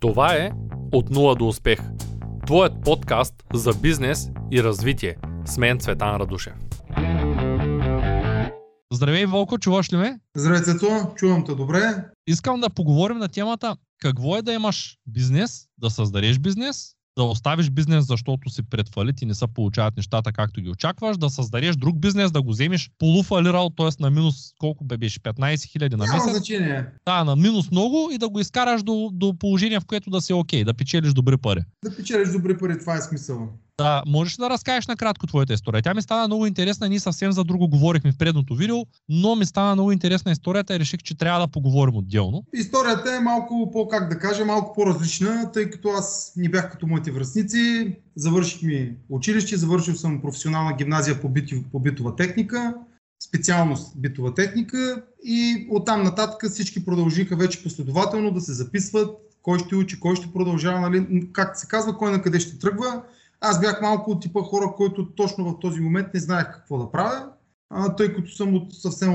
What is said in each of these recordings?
Това е От нула до успех. Твоят подкаст за бизнес и развитие. С мен Цветан Радушев. Здравей, Волко, чуваш ли ме? Здравей, Цето, чувам те добре. Искам да поговорим на темата какво е да имаш бизнес, да създадеш бизнес да оставиш бизнес, защото си пред фалит и не се получават нещата както ги очакваш, да създадеш друг бизнес, да го вземеш полуфалирал, т.е. на минус колко бе беше, 15 хиляди на месец. Няма значение. Да, на минус много и да го изкараш до, до положение, в което да си окей, да печелиш добри пари. Да печелиш добри пари, това е смисъл. Да, можеш да разкажеш накратко твоята история. Тя ми стана много интересна, ние съвсем за друго говорихме в предното видео, но ми стана много интересна историята и реших, че трябва да поговорим отделно. Историята е малко по, как да кажа, малко по-различна, тъй като аз не бях като моите връзници. Завърших ми училище, завършил съм професионална гимназия по, битов, по битова техника, специалност битова техника и оттам нататък всички продължиха вече последователно да се записват кой ще учи, кой ще продължава, нали, как се казва, кой на къде ще тръгва. Аз бях малко от типа хора, които точно в този момент не знаех какво да правя, а, тъй като съм от съвсем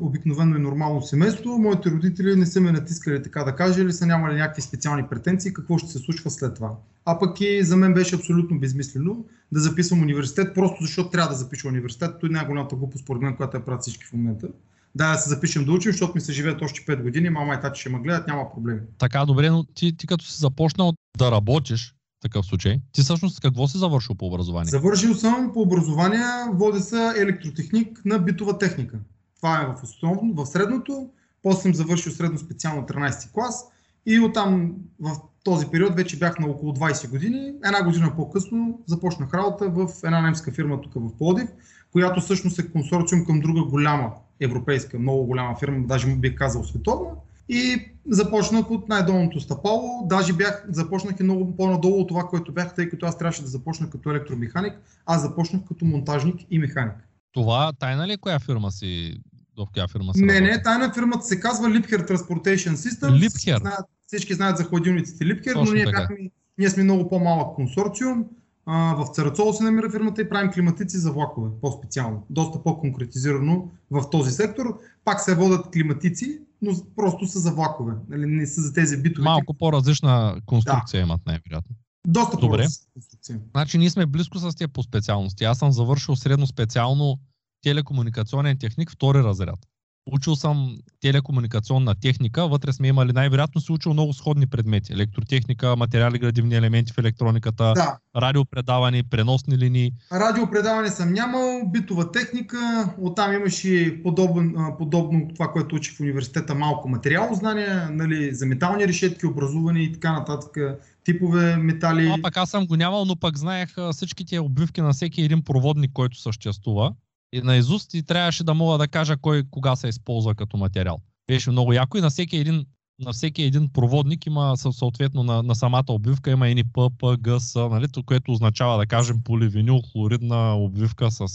обикновено, и нормално семейство. Моите родители не са ме натискали, така да кажа, или са нямали някакви специални претенции, какво ще се случва след това. А пък и за мен беше абсолютно безмислено да записвам университет, просто защото трябва да запиша университет. Той е най-голямата глупост, според мен, която я правят всички в момента. Да, да се запишем да учим, защото ми се живеят още 5 години, мама и тати ще ме гледат, няма проблеми. Така, добре, но ти, ти като си започнал да работиш, такъв случай. Ти всъщност какво си завършил по образование? Завършил съм по образование, водя се електротехник на битова техника. Това е в основно, в средното. После съм завършил средно специално 13 клас и оттам в този период вече бях на около 20 години. Една година по-късно започнах работа в една немска фирма тук в Плодив, която всъщност е консорциум към друга голяма европейска, много голяма фирма, даже му бих казал световна и започнах от най-долното стъпало. Даже бях, започнах и много по-надолу от това, което бях, тъй като аз трябваше да започна като електромеханик. Аз започнах като монтажник и механик. Това тайна ли е коя фирма си? В коя фирма си Не, работи? не, тайна фирмата се казва Lipher Transportation System. Lipher? Знаят, всички знаят за хладилниците Lipher, но ние, бяхме, ние сме много по-малък консорциум. А, в Царацол се намира фирмата и правим климатици за влакове, по-специално. Доста по-конкретизирано в този сектор. Пак се водят климатици, но просто са за влакове. Нали, не са за тези битови. Малко по-различна конструкция да. имат най-вероятно. Доста Добре. конструкция. Значи ние сме близко с тия по специалности. Аз съм завършил средно специално телекомуникационен техник втори разряд. Учил съм телекомуникационна техника, вътре сме имали най-вероятно се учил много сходни предмети. Електротехника, материали, градивни елементи в електрониката, да. радиопредаване, преносни линии. Радиопредаване съм нямал, битова техника, оттам имаше подобен, подобно това, което учих в университета, малко материално знание, нали, за метални решетки, образуване и така нататък, типове метали. А пък аз съм го нямал, но пък знаех всичките обвивки на всеки един проводник, който съществува и на изуст и трябваше да мога да кажа кой кога се използва като материал. Беше много яко и на всеки един, на всеки един проводник има съответно на, на самата обвивка има и П, П, Г, С, нали, което означава да кажем поливинил, хлоридна обвивка с...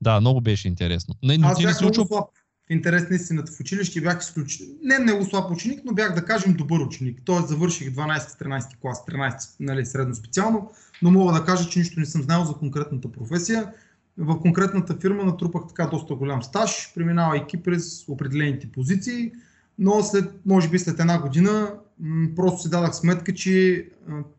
Да, много беше интересно. Не, Аз ти не се учил... слаб. В интерес на истината в училище бях изключително, не много слаб ученик, но бях да кажем добър ученик. Тоест завърших 12-13 клас, 13 нали, средно специално, но мога да кажа, че нищо не съм знал за конкретната професия в конкретната фирма натрупах така доста голям стаж, преминавайки през определените позиции, но след, може би след една година м- просто си дадах сметка, че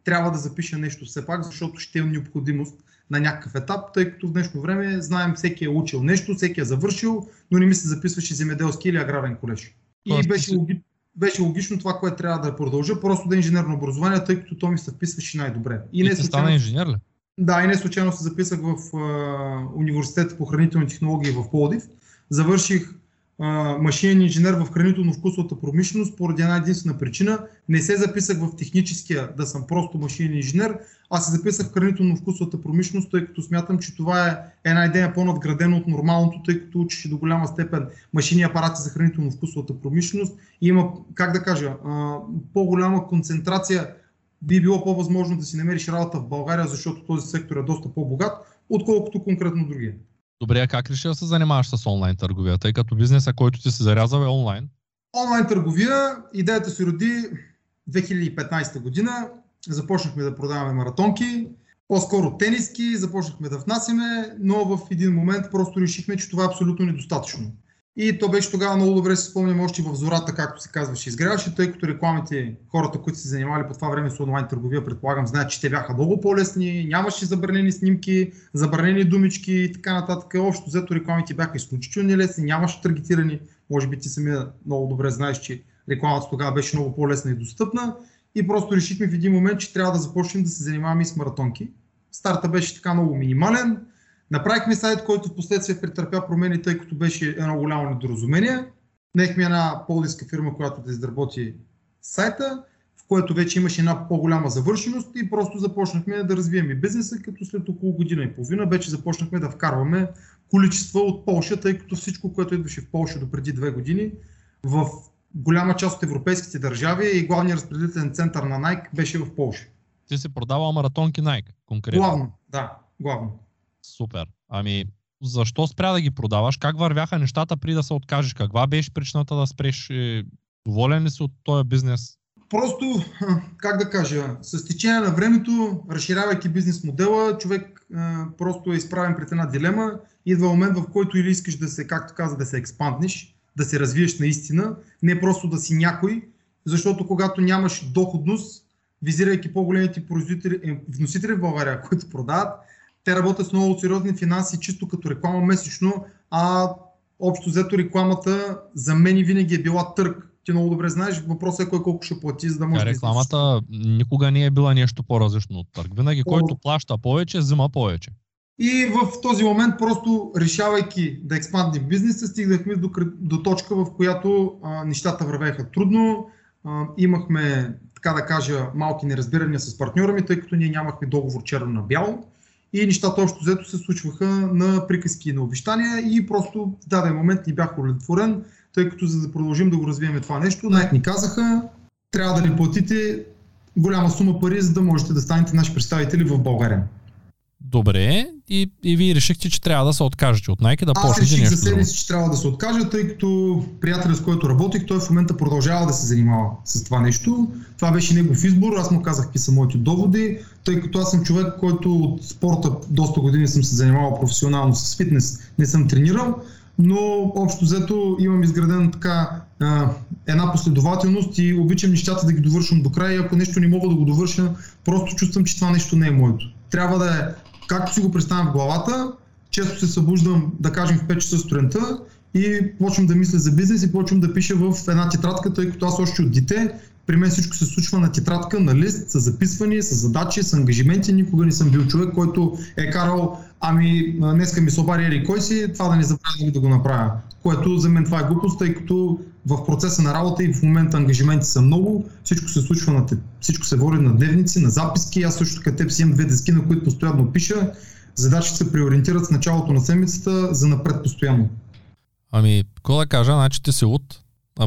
трябва да запиша нещо все пак, защото ще е необходимост на някакъв етап, тъй като в днешно време знаем всеки е учил нещо, всеки е завършил, но не ми се записваше земеделски или аграрен колеж. И беше, логи, беше логично това, което трябва да продължа, просто да е инженерно образование, тъй като то ми се вписваше най-добре. И, и не стана инженер ли? Да, и не случайно се записах в университет по хранителни технологии в Плодив. Завърших машинен инженер в хранително-вкусовата промишленост поради една единствена причина. Не се записах в техническия да съм просто машинен инженер, а се записах в хранително-вкусовата промишленост, тъй като смятам, че това е една идея по-надградена от нормалното, тъй като учиш до голяма степен машини апарати за хранително-вкусовата промишленост и има, как да кажа, по-голяма концентрация би било по-възможно да си намериш работа в България, защото този сектор е доста по-богат, отколкото конкретно другия. Добре, а как реши да се занимаваш с онлайн търговия, тъй като бизнеса, който ти се зарязал е онлайн? Онлайн търговия, идеята се роди 2015 година. Започнахме да продаваме маратонки, по-скоро тениски, започнахме да внасяме, но в един момент просто решихме, че това е абсолютно недостатъчно. И то беше тогава много добре, си спомням още в зората, както се казваше, изгряваше, тъй като рекламите, хората, които се занимавали по това време с онлайн търговия, предполагам, знаят, че те бяха много по-лесни, нямаше забранени снимки, забранени думички и така нататък. Общо взето рекламите бяха изключително лесни, нямаше таргетирани. Може би ти самия много добре знаеш, че рекламата тогава беше много по-лесна и достъпна. И просто решихме в един момент, че трябва да започнем да се занимаваме и с маратонки. Старта беше така много минимален, Направихме сайт, който в последствие претърпя промени, тъй като беше едно голямо недоразумение. Нехме една полиска фирма, която да изработи сайта, в което вече имаше една по-голяма завършеност и просто започнахме да развиваме бизнеса, като след около година и половина вече започнахме да вкарваме количества от Полша, тъй като всичко, което идваше в Полша до преди две години, в голяма част от европейските държави и главният разпределителен център на Nike беше в Полша. Ти си продавал маратонки Nike, конкретно? Главно, да, главно. Супер. Ами, защо спря да ги продаваш? Как вървяха нещата при да се откажеш? Каква беше причината да спреш? Е, доволен ли си от този бизнес? Просто, как да кажа, с течение на времето, разширявайки бизнес модела, човек а, просто е изправен пред една дилема. Идва момент, в който или искаш да се, както каза, да се експандниш, да се развиеш наистина, не просто да си някой, защото когато нямаш доходност, визирайки по-големите производители, е, вносители в България, които продават, те работят с много сериозни финанси, чисто като реклама месечно, а общо взето рекламата за мен винаги е била търг. Ти много добре знаеш, въпросът е кой колко ще плати, за да може да Рекламата да никога не е била нещо по-различно от търг. Винаги който плаща повече, взима повече. И в този момент, просто решавайки да експандим бизнеса, стигнахме до, до точка, в която а, нещата вървеха трудно. А, имахме, така да кажа, малки неразбирания с партньора ми, тъй като ние нямахме договор черно на бяло и нещата общо взето се случваха на приказки и на обещания и просто в даден момент ни бях удовлетворен, тъй като за да продължим да го развием това нещо, най ни казаха, трябва да ни платите голяма сума пари, за да можете да станете наши представители в България. Добре, и, и вие решихте, че трябва да се откажете от Nike, да почнете нещо за себе си, че трябва да се откажа, тъй като приятелят, с който работих, той в момента продължава да се занимава с това нещо. Това беше негов избор, аз му казах какви са моите доводи, тъй като аз съм човек, който от спорта доста години съм се занимавал професионално с фитнес, не съм тренирал, но общо взето имам изградена така една последователност и обичам нещата да ги довършвам до края и ако нещо не мога да го довърша, просто чувствам, че това нещо не е моето. Трябва да е както си го представям в главата, често се събуждам, да кажем, в 5 часа сутринта и почвам да мисля за бизнес и почвам да пиша в една тетрадка, тъй като аз още от дете, при мен всичко се случва на тетрадка, на лист, с записвания, с задачи, с ангажименти. Никога не съм бил човек, който е карал, ами днеска ми се обади или кой си, това да не забравя да го направя. Което за мен това е глупост, тъй като в процеса на работа и в момента ангажименти са много, всичко се случва на всичко се води на дневници, на записки. Аз също като теб си имам две дески, на които постоянно пиша. Задачите се преориентират с началото на седмицата за напред постоянно. Ами, какво да кажа, значи ти си от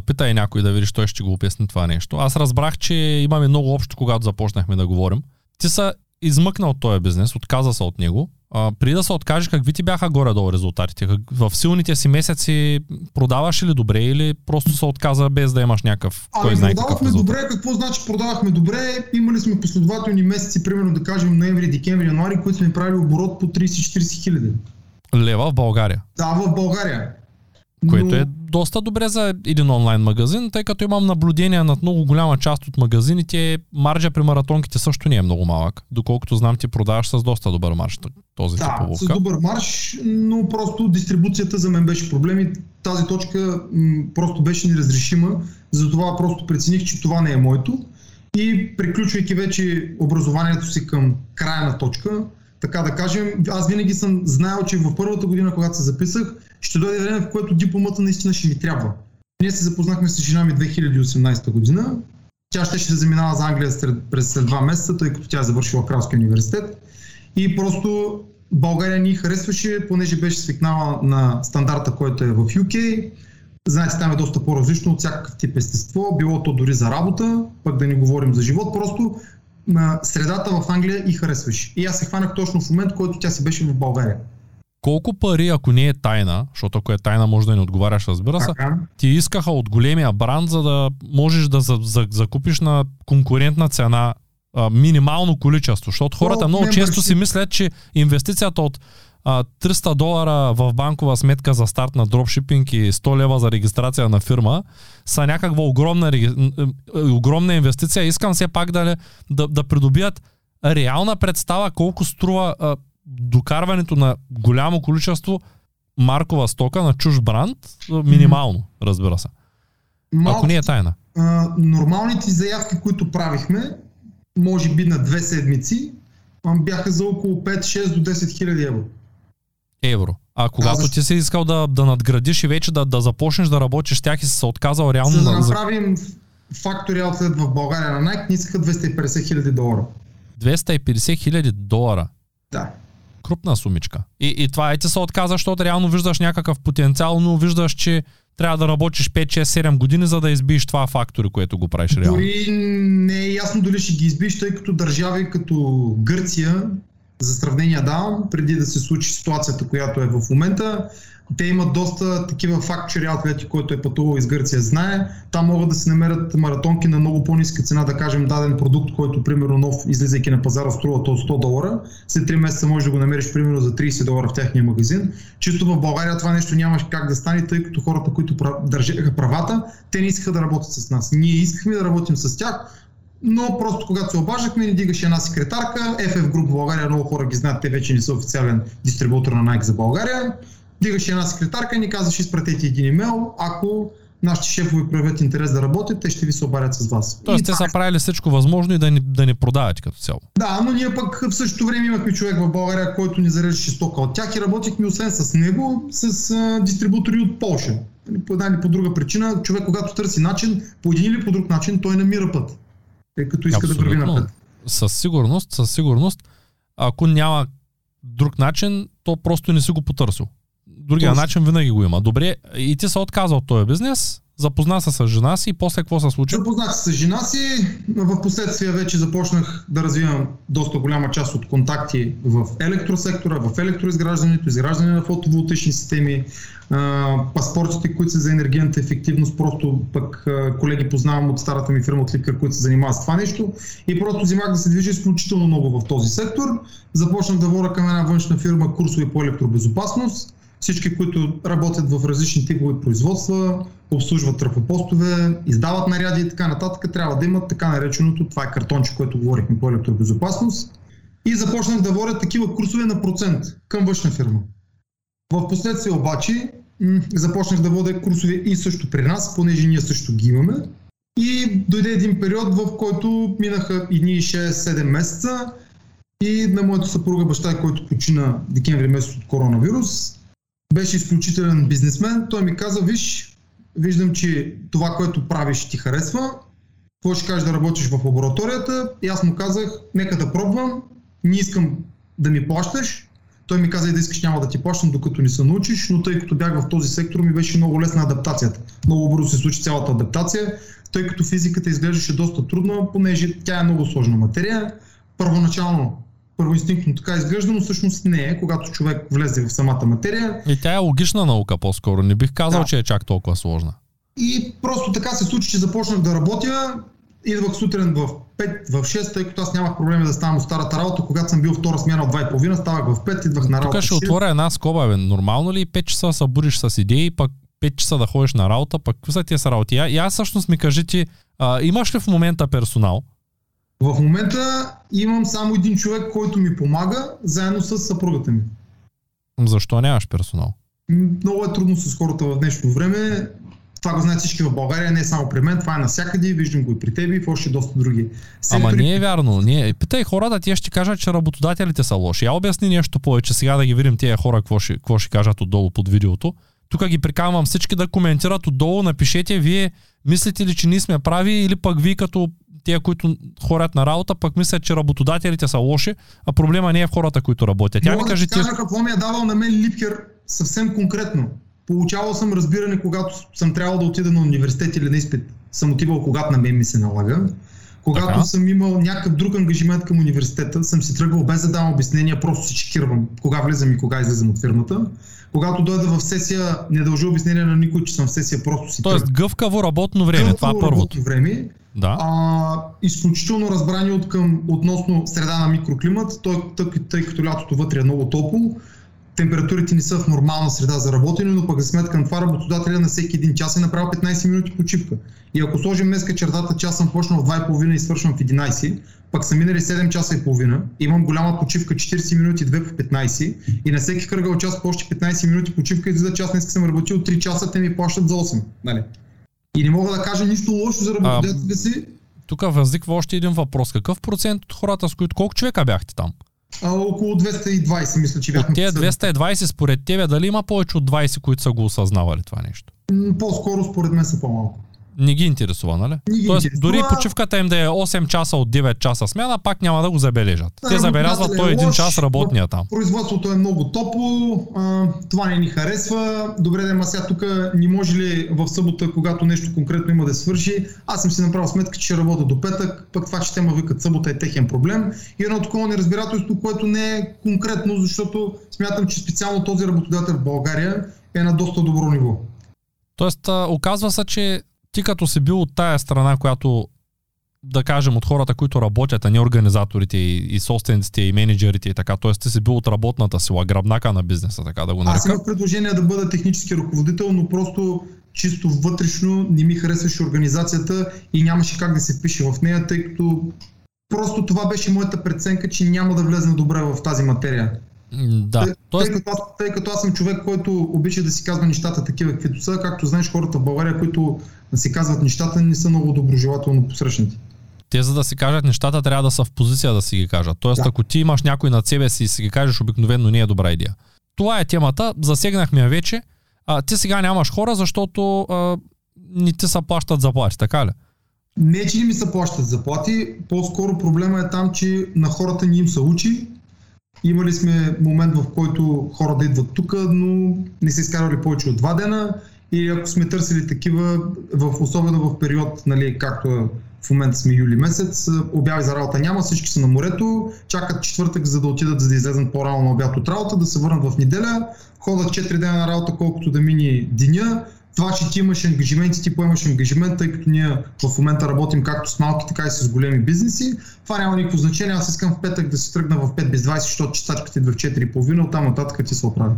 Питай някой да видиш, той ще го обясни това нещо. Аз разбрах, че имаме много общо, когато започнахме да говорим. Ти са измъкна от този бизнес, отказа се от него. А, при да се откажеш, какви ти бяха горе-долу резултатите? В силните си месеци продаваш ли добре или просто се отказа без да имаш някакъв, кой ами, знае продавахме добре, какво значи продавахме добре? Имали сме последователни месеци, примерно да кажем ноември, декември, януари, които сме правили оборот по 30-40 хиляди. Лева в България? Да, в България. Което Но... е доста добре за един онлайн магазин, тъй като имам наблюдение над много голяма част от магазините. Маржа при маратонките също не е много малък. Доколкото знам, ти продаваш с доста добър марж този да, тип с добър марш, но просто дистрибуцията за мен беше проблем и тази точка м- просто беше неразрешима. Затова просто прецених, че това не е моето. И приключвайки вече образованието си към крайна точка, така да кажем, аз винаги съм знаел, че в първата година, когато се записах, ще дойде време, в което дипломата наистина ще ми трябва. Ние се запознахме с жена ми 2018 година. Тя ще ще заминава за Англия след, през след два месеца, тъй като тя е завършила Кралския университет. И просто България ни харесваше, понеже беше свикнала на стандарта, който е в UK. Знаете, там е доста по-различно от всякакъв тип естество, било то дори за работа, пък да не говорим за живот, просто средата в Англия и харесваше. И аз се хванах точно в момент, който тя си беше в България. Колко пари, ако не е тайна, защото ако е тайна, може да не отговаряш, разбира се, ти искаха от големия бранд, за да можеш да за, за, закупиш на конкурентна цена а, минимално количество, защото хората много често си мислят, че инвестицията от а, 300 долара в банкова сметка за старт на дропшипинг и 100 лева за регистрация на фирма са някаква огромна, огромна инвестиция. Искам все пак да, да, да придобият реална представа колко струва а, докарването на голямо количество маркова стока на чуж бранд, минимално, разбира се. Малко, Ако не е тайна. А, нормалните заявки, които правихме, може би на две седмици, бяха за около 5-6 до 10 хиляди евро. Евро. А когато да, ти си искал да, да надградиш и вече да, да започнеш да работиш с тях и си се отказал реално... За да направим фактори Outlet в България на Nike, ни искаха 250 хиляди долара. 250 хиляди долара? Да. Крупна сумичка. И, и това е ти се отказа, защото реално виждаш някакъв потенциал, но виждаш, че трябва да работиш 5, 6, 7 години, за да избиеш това фактори, което го правиш реално. Дори не е ясно дали ще ги избиеш, тъй като държави като Гърция, за сравнение давам, преди да се случи ситуацията, която е в момента, те имат доста такива фактчери атлети, който е пътувал из Гърция, знае. Там могат да се намерят маратонки на много по-ниска цена, да кажем даден продукт, който примерно нов, излизайки на пазара, струва от 100 долара. След 3 месеца можеш да го намериш примерно за 30 долара в техния магазин. Чисто в България това нещо нямаше как да стане, тъй като хората, които държаха правата, те не искаха да работят с нас. Ние искахме да работим с тях, но просто когато се обаждахме, ни дигаше една секретарка, FF Group България, много хора ги знаят, те вече не са официален дистрибутор на Nike за България Дигаше една секретарка и ни казваше, изпратете един имейл, ако нашите шефове проявят интерес да работят, те ще ви се обарят с вас. Тоест, и те са правили всичко възможно и да ни, да ни продават като цяло. Да, но ние пък в същото време имахме човек в България, който ни зареждаше стока от тях и работихме освен с него, с а, дистрибутори от Польша. Нали, по една или по друга причина, човек когато търси начин, по един или по друг начин, той намира път. Тъй като иска Абсолютно. да върви напред. Със сигурност, със сигурност, ако няма друг начин, то просто не си го потърсил другия Точно. начин винаги го има. Добре, и ти се отказа от този бизнес, запозна се с жена си и после какво се случи? Запознах се с жена си, в последствие вече започнах да развивам доста голяма част от контакти в електросектора, в електроизграждането, изграждане на фотоволтични системи, паспортите, които са за енергийната ефективност, просто пък колеги познавам от старата ми фирма от Ликър, които се занимават с това нещо и просто взимах да се движи изключително много в този сектор. Започнах да вора към една външна фирма курсове по електробезопасност всички, които работят в различни типове производства, обслужват тръфопостове, издават наряди и така нататък, трябва да имат така нареченото, това е картонче, което говорихме по електробезопасност. И започнах да водя такива курсове на процент към външна фирма. В последствие обаче започнах да водя курсове и също при нас, понеже ние също ги имаме. И дойде един период, в който минаха едни 6-7 месеца и на моята съпруга баща, който почина декември месец от коронавирус, беше изключителен бизнесмен. Той ми каза, виж, виждам, че това, което правиш ти харесва, какво ще кажеш да работиш в лабораторията? И аз му казах, нека да пробвам, не искам да ми плащаш. Той ми каза и да искаш няма да ти плащам, докато не се научиш, но тъй като бях в този сектор, ми беше много лесна адаптацията. Много бързо се случи цялата адаптация, тъй като физиката изглеждаше доста трудна, понеже тя е много сложна материя. Първоначално първоинстинктно така изглежда, но всъщност не е, когато човек влезе в самата материя. И тя е логична наука по-скоро. Не бих казал, да. че е чак толкова сложна. И просто така се случи, че започнах да работя. Идвах сутрин в 5, в 6, тъй като аз нямах проблеми да ставам от старата работа. Когато съм бил втора смяна от 2,5, ставах в 5, идвах на работа. Тук ще отворя една скоба, бе. Нормално ли 5 часа се будиш с идеи, пък 5 часа да ходиш на работа, пък какви са тия са работи? И аз всъщност ми кажи ти, а, имаш ли в момента персонал? В момента имам само един човек, който ми помага, заедно с съпругата ми. Защо нямаш персонал? Много е трудно с хората в днешно време. Това го знаят всички в България, не е само при мен, това е навсякъде, виждам го и при теб и в още доста други. Сектори... Ама не е вярно. Не. Питай хората, тия ще кажат, че работодателите са лоши. Я обясни нещо повече, сега да ги видим тия хора, какво ще, какво ще кажат отдолу под видеото. Тук ги приканвам всички да коментират отдолу, напишете вие мислите ли, че ние сме прави или пък вие като тия, които хорят на работа, пък мислят, че работодателите са лоши, а проблема не е в хората, които работят. Тя ми каже, да кажа какво ми е давал на мен Липкер съвсем конкретно. Получавал съм разбиране, когато съм трябвало да отида на университет или на изпит. Съм отивал, когато на мен ми се налага. Когато така. съм имал някакъв друг ангажимент към университета, съм си тръгвал без да давам обяснения, просто си чекирвам кога влизам и кога излизам от фирмата. Когато дойда в сесия, не дължа обяснение на никой, че съм в сесия, просто си Тоест тръгвам. гъвкаво работно време, гъвкаво това е първото. време. Да. А, изключително разбрани от към, относно среда на микроклимат, той, тъй, тъй като лятото вътре е много топло. Температурите не са в нормална среда за работене, но пък за сметка на това работодателя на всеки един час е направил 15 минути почивка. И ако сложим днеска чертата, че аз съм почнал в 2.30 и свършвам в 11, пък са минали 7 часа и половина, имам голяма почивка 40 минути, 2 по 15 и на всеки кръгъл час по още 15 минути почивка и за час днес съм работил 3 часа, те ми плащат за 8. Нали? И не мога да кажа нищо лошо за работодателите си. Тук възниква още един въпрос. Какъв процент от хората, с които колко човека бяхте там? А, около 220, мисля, че бяхме. От тези 220, според тебе, дали има повече от 20, които са го осъзнавали това нещо? По-скоро, според мен, са по-малко. Не ги интересува, нали? Не ги Тоест, интересува. дори почивката им да е 8 часа от 9 часа смяна, пак няма да го забележат. Да, Те забелязват работодателят той е един лош, час работния там. Производството е много топло, а, това не ни харесва. Добре, да, ма сега тук не може ли в събота, когато нещо конкретно има да свърши, аз съм си направил сметка, че ще работя до петък, пък това, че те ме викат събота е техен проблем. И едно такова неразбирателство, което не е конкретно, защото смятам, че специално този работодател в България е на доста добро ниво. Тоест, оказва се, че ти като си бил от тая страна, която да кажем от хората, които работят, а не организаторите и, и собствениците и менеджерите и така. Тоест ти си бил от работната сила, гръбнака на бизнеса, така да го Аз нарека. имах предложение да бъда технически ръководител, но просто чисто вътрешно не ми харесваше организацията и нямаше как да се пише в нея, тъй като просто това беше моята преценка, че няма да влезна добре в тази материя. Да. Тъй, Тоест, тъй, като аз, тъй като аз съм човек, който обича да си казва нещата такива, каквито са, както знаеш хората в България, които си казват нещата, не са много доброжелателно посрещнати. те за да си кажат нещата, трябва да са в позиция да си ги кажат. Тоест, Да. ако ти имаш някой над себе си и си ги кажеш, обикновено не е добра идея. Това е темата, засегнахме я вече. А, ти сега нямаш хора, защото а, не ти са плащат заплати, така ли? Не, че не ми се плащат заплати, по-скоро проблема е там, че на хората ни им се учи. Имали сме момент, в който хора да идват тук, но не са изкарали повече от два дена. И ако сме търсили такива, в, особено в период, нали, както е в момента сме юли месец, обяви за работа няма, всички са на морето, чакат четвъртък, за да отидат, за да излезат по-рано на обяд от работа, да се върнат в неделя, ходят 4 дена на работа, колкото да мини деня, това, че ти имаш ангажименти, ти поемаш ангажимент, тъй като ние в момента работим както с малки, така и с големи бизнеси. Това няма никакво значение. Аз искам в петък да се тръгна в 5 без 20, защото чистачката идва в 4,5, оттам нататък ти се оправи.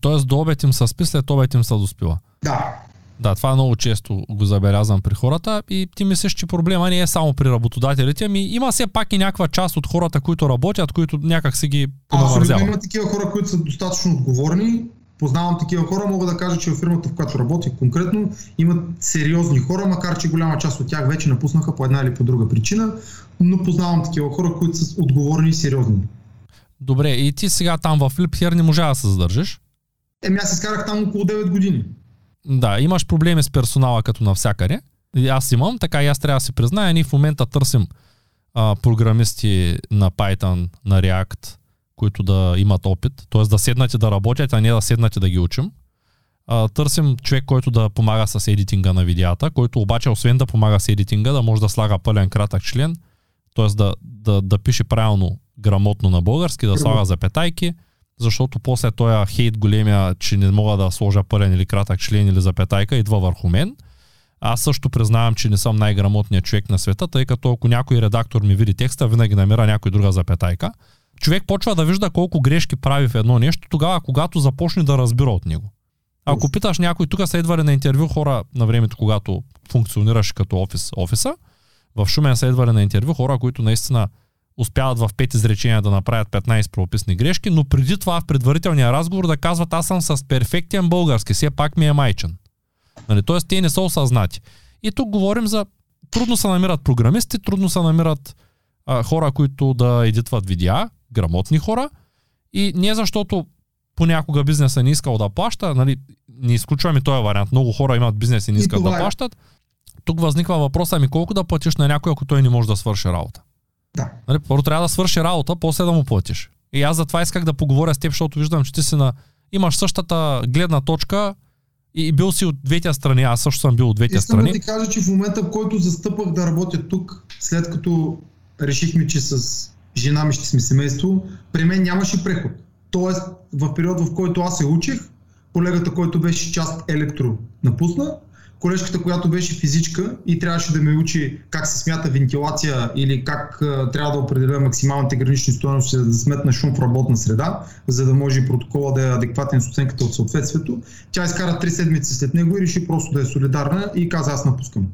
Тоест до обед им са спи, след обед им са доспива. Да, Да, това много често го забелязвам при хората и ти мислиш, че проблема не е само при работодателите, ами има все пак и някаква част от хората, които работят, които някак си ги Абсолютно понамързяват. има такива хора, които са достатъчно отговорни. Познавам такива хора, мога да кажа, че в фирмата, в която работя конкретно, имат сериозни хора, макар че голяма част от тях вече напуснаха по една или по друга причина, но познавам такива хора, които са отговорни и сериозни. Добре, и ти сега там в Липхер не можа да се задържиш. Еми аз изкарах там около 9 години. Да, имаш проблеми с персонала като навсякъде. Аз имам, така и аз трябва да си призная. Ние в момента търсим а, програмисти на Python, на React, които да имат опит, т.е. да седнат и да работят, а не да седнат и да ги учим. А, търсим човек, който да помага с едитинга на видеята, който обаче освен да помага с едитинга, да може да слага пълен кратък член, т.е. Да, да, да пише правилно, грамотно на български, да слага запетайки, защото после този хейт големия, че не мога да сложа пълен или кратък член или запетайка, идва върху мен. Аз също признавам, че не съм най-грамотният човек на света, тъй като ако някой редактор ми види текста, винаги намира някой друга запетайка. Човек почва да вижда колко грешки прави в едно нещо, тогава когато започне да разбира от него. Ако питаш някой, тук са идвали на интервю хора на времето, когато функционираш като офис, офиса, в Шумен са идвали на интервю хора, които наистина успяват в пет изречения да направят 15 правописни грешки, но преди това в предварителния разговор да казват аз съм с перфектен български, все пак ми е майчен. Нали, Тоест те не са осъзнати. И тук говорим за трудно се намират програмисти, трудно се намират а, хора, които да едитват видеа, грамотни хора и не защото понякога бизнеса не искал да плаща, нали, не изключваме този вариант. Много хора имат бизнес и не И искат да това е. плащат. Тук възниква въпроса ми колко да платиш на някой, ако той не може да свърши работа. Да. Нали, първо трябва да свърши работа, после да му платиш. И аз затова исках да поговоря с теб, защото виждам, че ти си на... имаш същата гледна точка и, бил си от двете страни. Аз също съм бил от двете Искам да страни. ти кажа, че в момента, в който застъпах да работя тук, след като решихме, че с жена ми ще сме семейство, при мен нямаше преход. Тоест, в период, в който аз се учих, колегата, който беше част електро, напусна. Колежката, която беше физичка и трябваше да ме учи как се смята вентилация или как а, трябва да определя максималните гранични стоености, за да сметна шум в работна среда, за да може протокола да е адекватен с оценката от съответствието. Тя изкара три седмици след него и реши просто да е солидарна и каза аз напускам.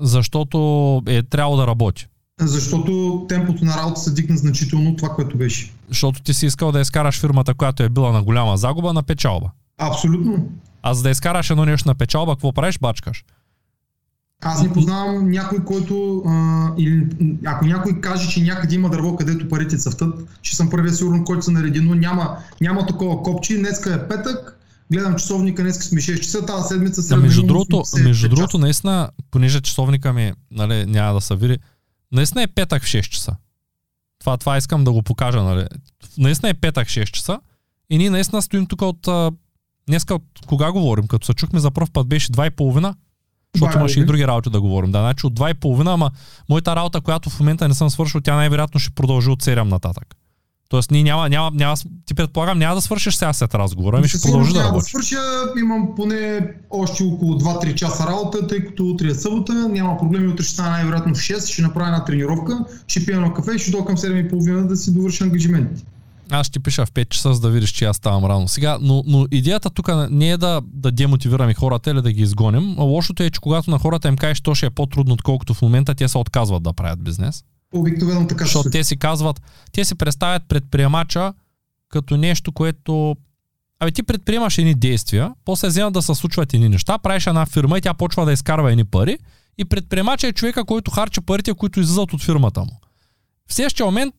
Защото е трябвало да работи. Защото темпото на работа се дигна значително от това, което беше. Защото ти си искал да изкараш фирмата, която е била на голяма загуба, на печалба. Абсолютно. А за да изкараш едно нещо на печалба, какво правиш? Бачкаш. Аз не познавам някой, който, а, или ако някой каже, че някъде има дърво, където парите цъфтат, ще съм първия сигурен, който се нареди, но няма, няма такова копче. Днеска е петък, гледам часовника, днеска сме 6 часа, тази седмица се. Да, между другото, между другото, наистина, понеже часовника ми нали, няма да се види, наистина е петък в 6 часа. Това, това искам да го покажа. Нали. Наистина е петък 6 часа и ние наистина стоим тук от... Днеска от кога говорим? Като се чухме за първ път беше 2,5 защото имаше и други работи да говорим. Да, значи от 2,5, ама моята работа, която в момента не съм свършил, тя най-вероятно ще продължи от 7 нататък. Тоест, ние няма, няма, няма, ти предполагам, няма да свършиш сега след разговора, ми ще продължи да работиш. Да свърша, имам поне още около 2-3 часа работа, тъй като утре е събота, няма проблеми, утре ще стана най-вероятно в 6, ще направя една тренировка, ще пия на кафе и ще дойда към 7.30 да си довърша ангажиментите. Аз ще пиша в 5 часа, за да видиш, че аз ставам рано. Сега, но, но идеята тук не е да, да демотивираме хората или да ги изгоним. Лошото е, че когато на хората им кажеш, то ще е по-трудно, отколкото в момента те се отказват да правят бизнес. Обикновено така. Защото те си казват, те си представят предприемача като нещо, което Абе ти предприемаш едни действия, после вземат да се случват едни неща, правиш една фирма и тя почва да изкарва едни пари и предприемача е човека, който харча парите, които излизат от фирмата му. В следващия момент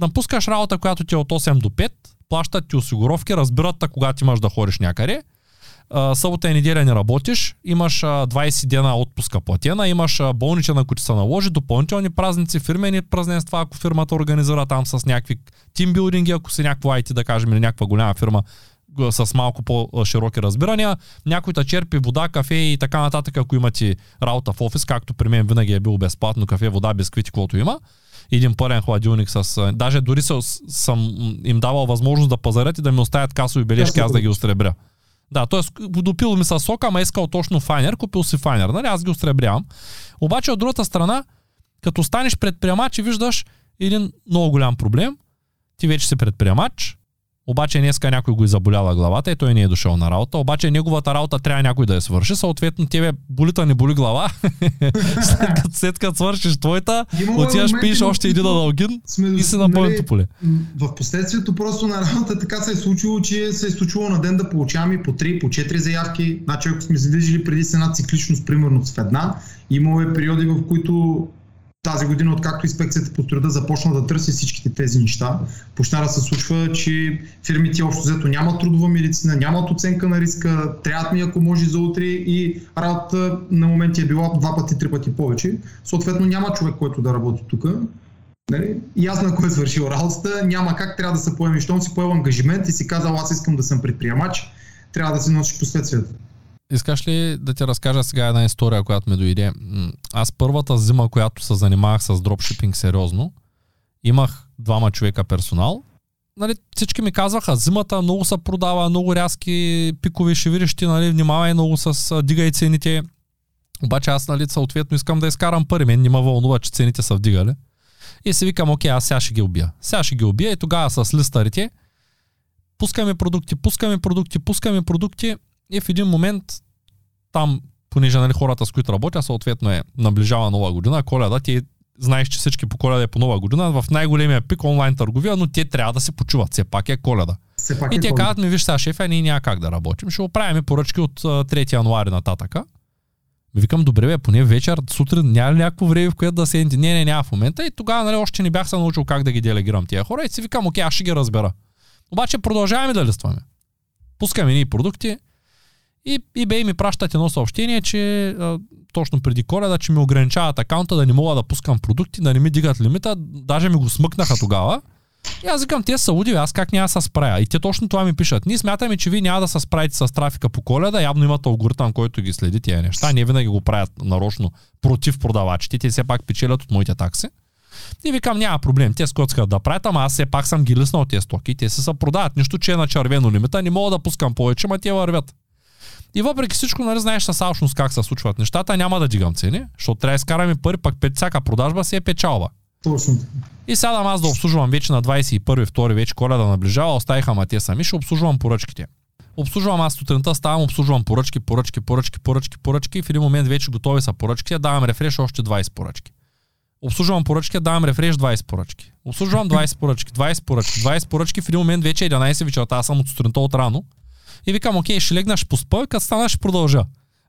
напускаш работа, която ти е от 8 до 5, плащат ти осигуровки, разбират те когато имаш да ходиш някъде, събота и неделя не работиш, имаш 20 дена отпуска платена, имаш болнична, които се наложи, допълнителни празници, фирмени празненства, ако фирмата организира там с някакви тимбилдинги, ако си някаква IT, да кажем, или някаква голяма фирма с малко по-широки разбирания. Някой та черпи вода, кафе и така нататък, ако имате работа в офис, както при мен винаги е било безплатно кафе, вода, бисквити, каквото има един пълен хладилник с... Даже дори съм им давал възможност да пазарят и да ми оставят касови бележки, аз да ги остребря. Да, т.е. допил ми с сока, ама искал точно файнер, купил си файнер, нали? Аз ги остребрявам. Обаче от другата страна, като станеш предприемач и виждаш един много голям проблем, ти вече си предприемач, обаче днеска някой го е заболяла главата и той не е дошъл на работа. Обаче неговата работа трябва някой да я свърши. Съответно, тебе болита не боли глава. след, като, след като свършиш твоята, отиваш, пиеш още един дългин и си на пълното нали, поле. В последствието просто на работа така се е случило, че се е случило на ден да получаваме и по 3, по 4 заявки. Значи ако сме задвижили преди с една цикличност, примерно в една, имало е периоди, в които тази година, откакто инспекцията по труда започна да търси всичките тези неща, почна да се случва, че фирмите общо взето нямат трудова медицина, нямат оценка на риска, трябват ми ако може за утре и работата на моменти е била два пъти, три пъти повече. Съответно няма човек, който да работи тук. Нали? Ясно кой е свършил работата, няма как трябва да се поеме. Щом си поел ангажимент и си казал аз искам да съм предприемач, трябва да си носиш последствията. Искаш ли да ти разкажа сега една история, която ми дойде? Аз първата зима, която се занимавах с дропшипинг сериозно, имах двама човека персонал. Нали, всички ми казваха, зимата много се продава, много рязки пикови, ще нали, внимавай много с дигай цените. Обаче аз, нали, съответно искам да изкарам пари. Мен не ме вълнува, че цените са вдигали. И си викам, окей, аз сега ще ги убия. Сега ще ги убия и тогава с листарите пускаме продукти, пускаме продукти, пускаме продукти и в един момент там, понеже нали, хората с които работя, съответно е наближава нова година, коледа, ти знаеш, че всички по коледа е по нова година, в най-големия пик онлайн търговия, но те трябва да се почуват. Все пак е коледа. пак и е те казват ми, виж сега шефа, ние няма как да работим. Ще оправим поръчки от 3 януари нататъка. Викам, добре, бе, поне вечер, сутрин, няма ли някакво време, в което да се Не, не, няма в момента. И тогава нали, още не бях се научил как да ги делегирам тия хора. И си викам, окей, аз ще ги разбера. Обаче продължаваме да листваме. Пускаме ни продукти, и eBay ми пращат едно съобщение, че а, точно преди коледа, че ми ограничават акаунта да не мога да пускам продукти, да не ми дигат лимита, даже ми го смъкнаха тогава. И аз викам, те са луди, аз как няма да се справя? И те точно това ми пишат. Ние смятаме, че вие няма да се справите с трафика по коледа, явно имат алгоритъм, който ги следи тия неща. Не винаги го правят нарочно против продавачите, те все пак печелят от моите такси. И викам, няма проблем, те скоцкат да правят, ама аз все пак съм ги лиснал тези стоки, те се са продават. Нищо, че е на червено лимита, не мога да пускам повече, ма те вървят. И въпреки всичко, нали, знаеш с алчност как се случват нещата, няма да дигам цени, защото трябва да изкараме пари, пък пет, всяка продажба си е печалба. Точно. И сядам аз да обслужвам вече на 21 2 вече коледа наближава, оставиха ма те сами, ще обслужвам поръчките. Обслужвам аз сутринта, ставам, обслужвам поръчки, поръчки, поръчки, поръчки, поръчки и в един момент вече готови са поръчки, давам рефреш още 20 поръчки. Обслужвам поръчки, давам рефреш 20 поръчки. Обслужвам 20 поръчки, 20 поръчки, 20 поръчки, в един момент вече е 11 вечерта, аз съм от сутринта от рано. И викам, окей, ще легнаш по спъл, като стана ще продължа.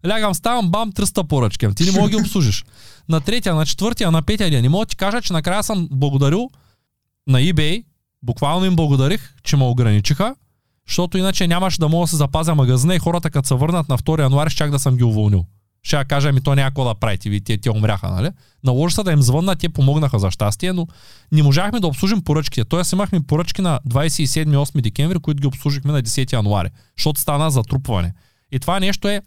Лягам, ставам, бам, 300 поръчки. Ти не мога ги обслужиш. На третия, на четвъртия, на петия ден. Не мога да ти кажа, че накрая съм благодарил на eBay, буквално им благодарих, че ме ограничиха, защото иначе нямаше да мога да се запазя магазина и хората като се върнат на 2 януари, чак да съм ги уволнил. Ще я кажа, ми то някакво да правите, ви те, те умряха, нали? Наложи се да им звънна, те помогнаха за щастие, но не можахме да обслужим поръчките. Тоест имахме поръчки на 27-8 декември, които ги обслужихме на 10 януари, защото стана затрупване. И това нещо е,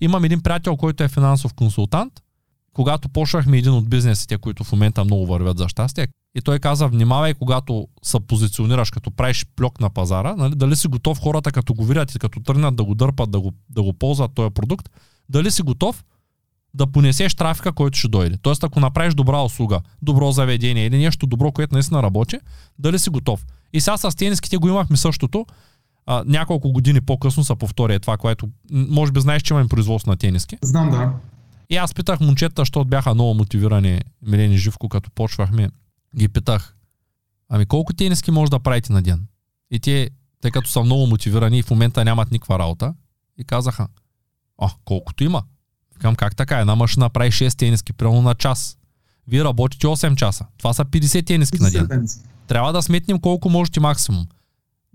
имам един приятел, който е финансов консултант, когато почнахме един от бизнесите, които в момента много вървят за щастие, и той каза, внимавай, когато се позиционираш, като правиш плюк на пазара, нали, дали си готов хората, като го видят и като тръгнат да го дърпат, да го, да го ползват този продукт, дали си готов да понесеш трафика, който ще дойде. Тоест, ако направиш добра услуга, добро заведение или нещо добро, което наистина работи, дали си готов. И сега с тениските го имахме същото. А, няколко години по-късно са повторя това, което може би знаеш, че имаме производство на тениски. Знам, да. И аз питах момчета, защото бяха много мотивирани, Милени Живко, като почвахме, ги питах, ами колко тениски може да правите на ден? И те, тъй като са много мотивирани и в момента нямат никаква работа, и казаха, а, колкото има. Към как така? Една машина прави 6 тениски, примерно на час. Вие работите 8 часа. Това са 50 тениски 50 на ден. Тениски. Трябва да сметнем колко можете максимум.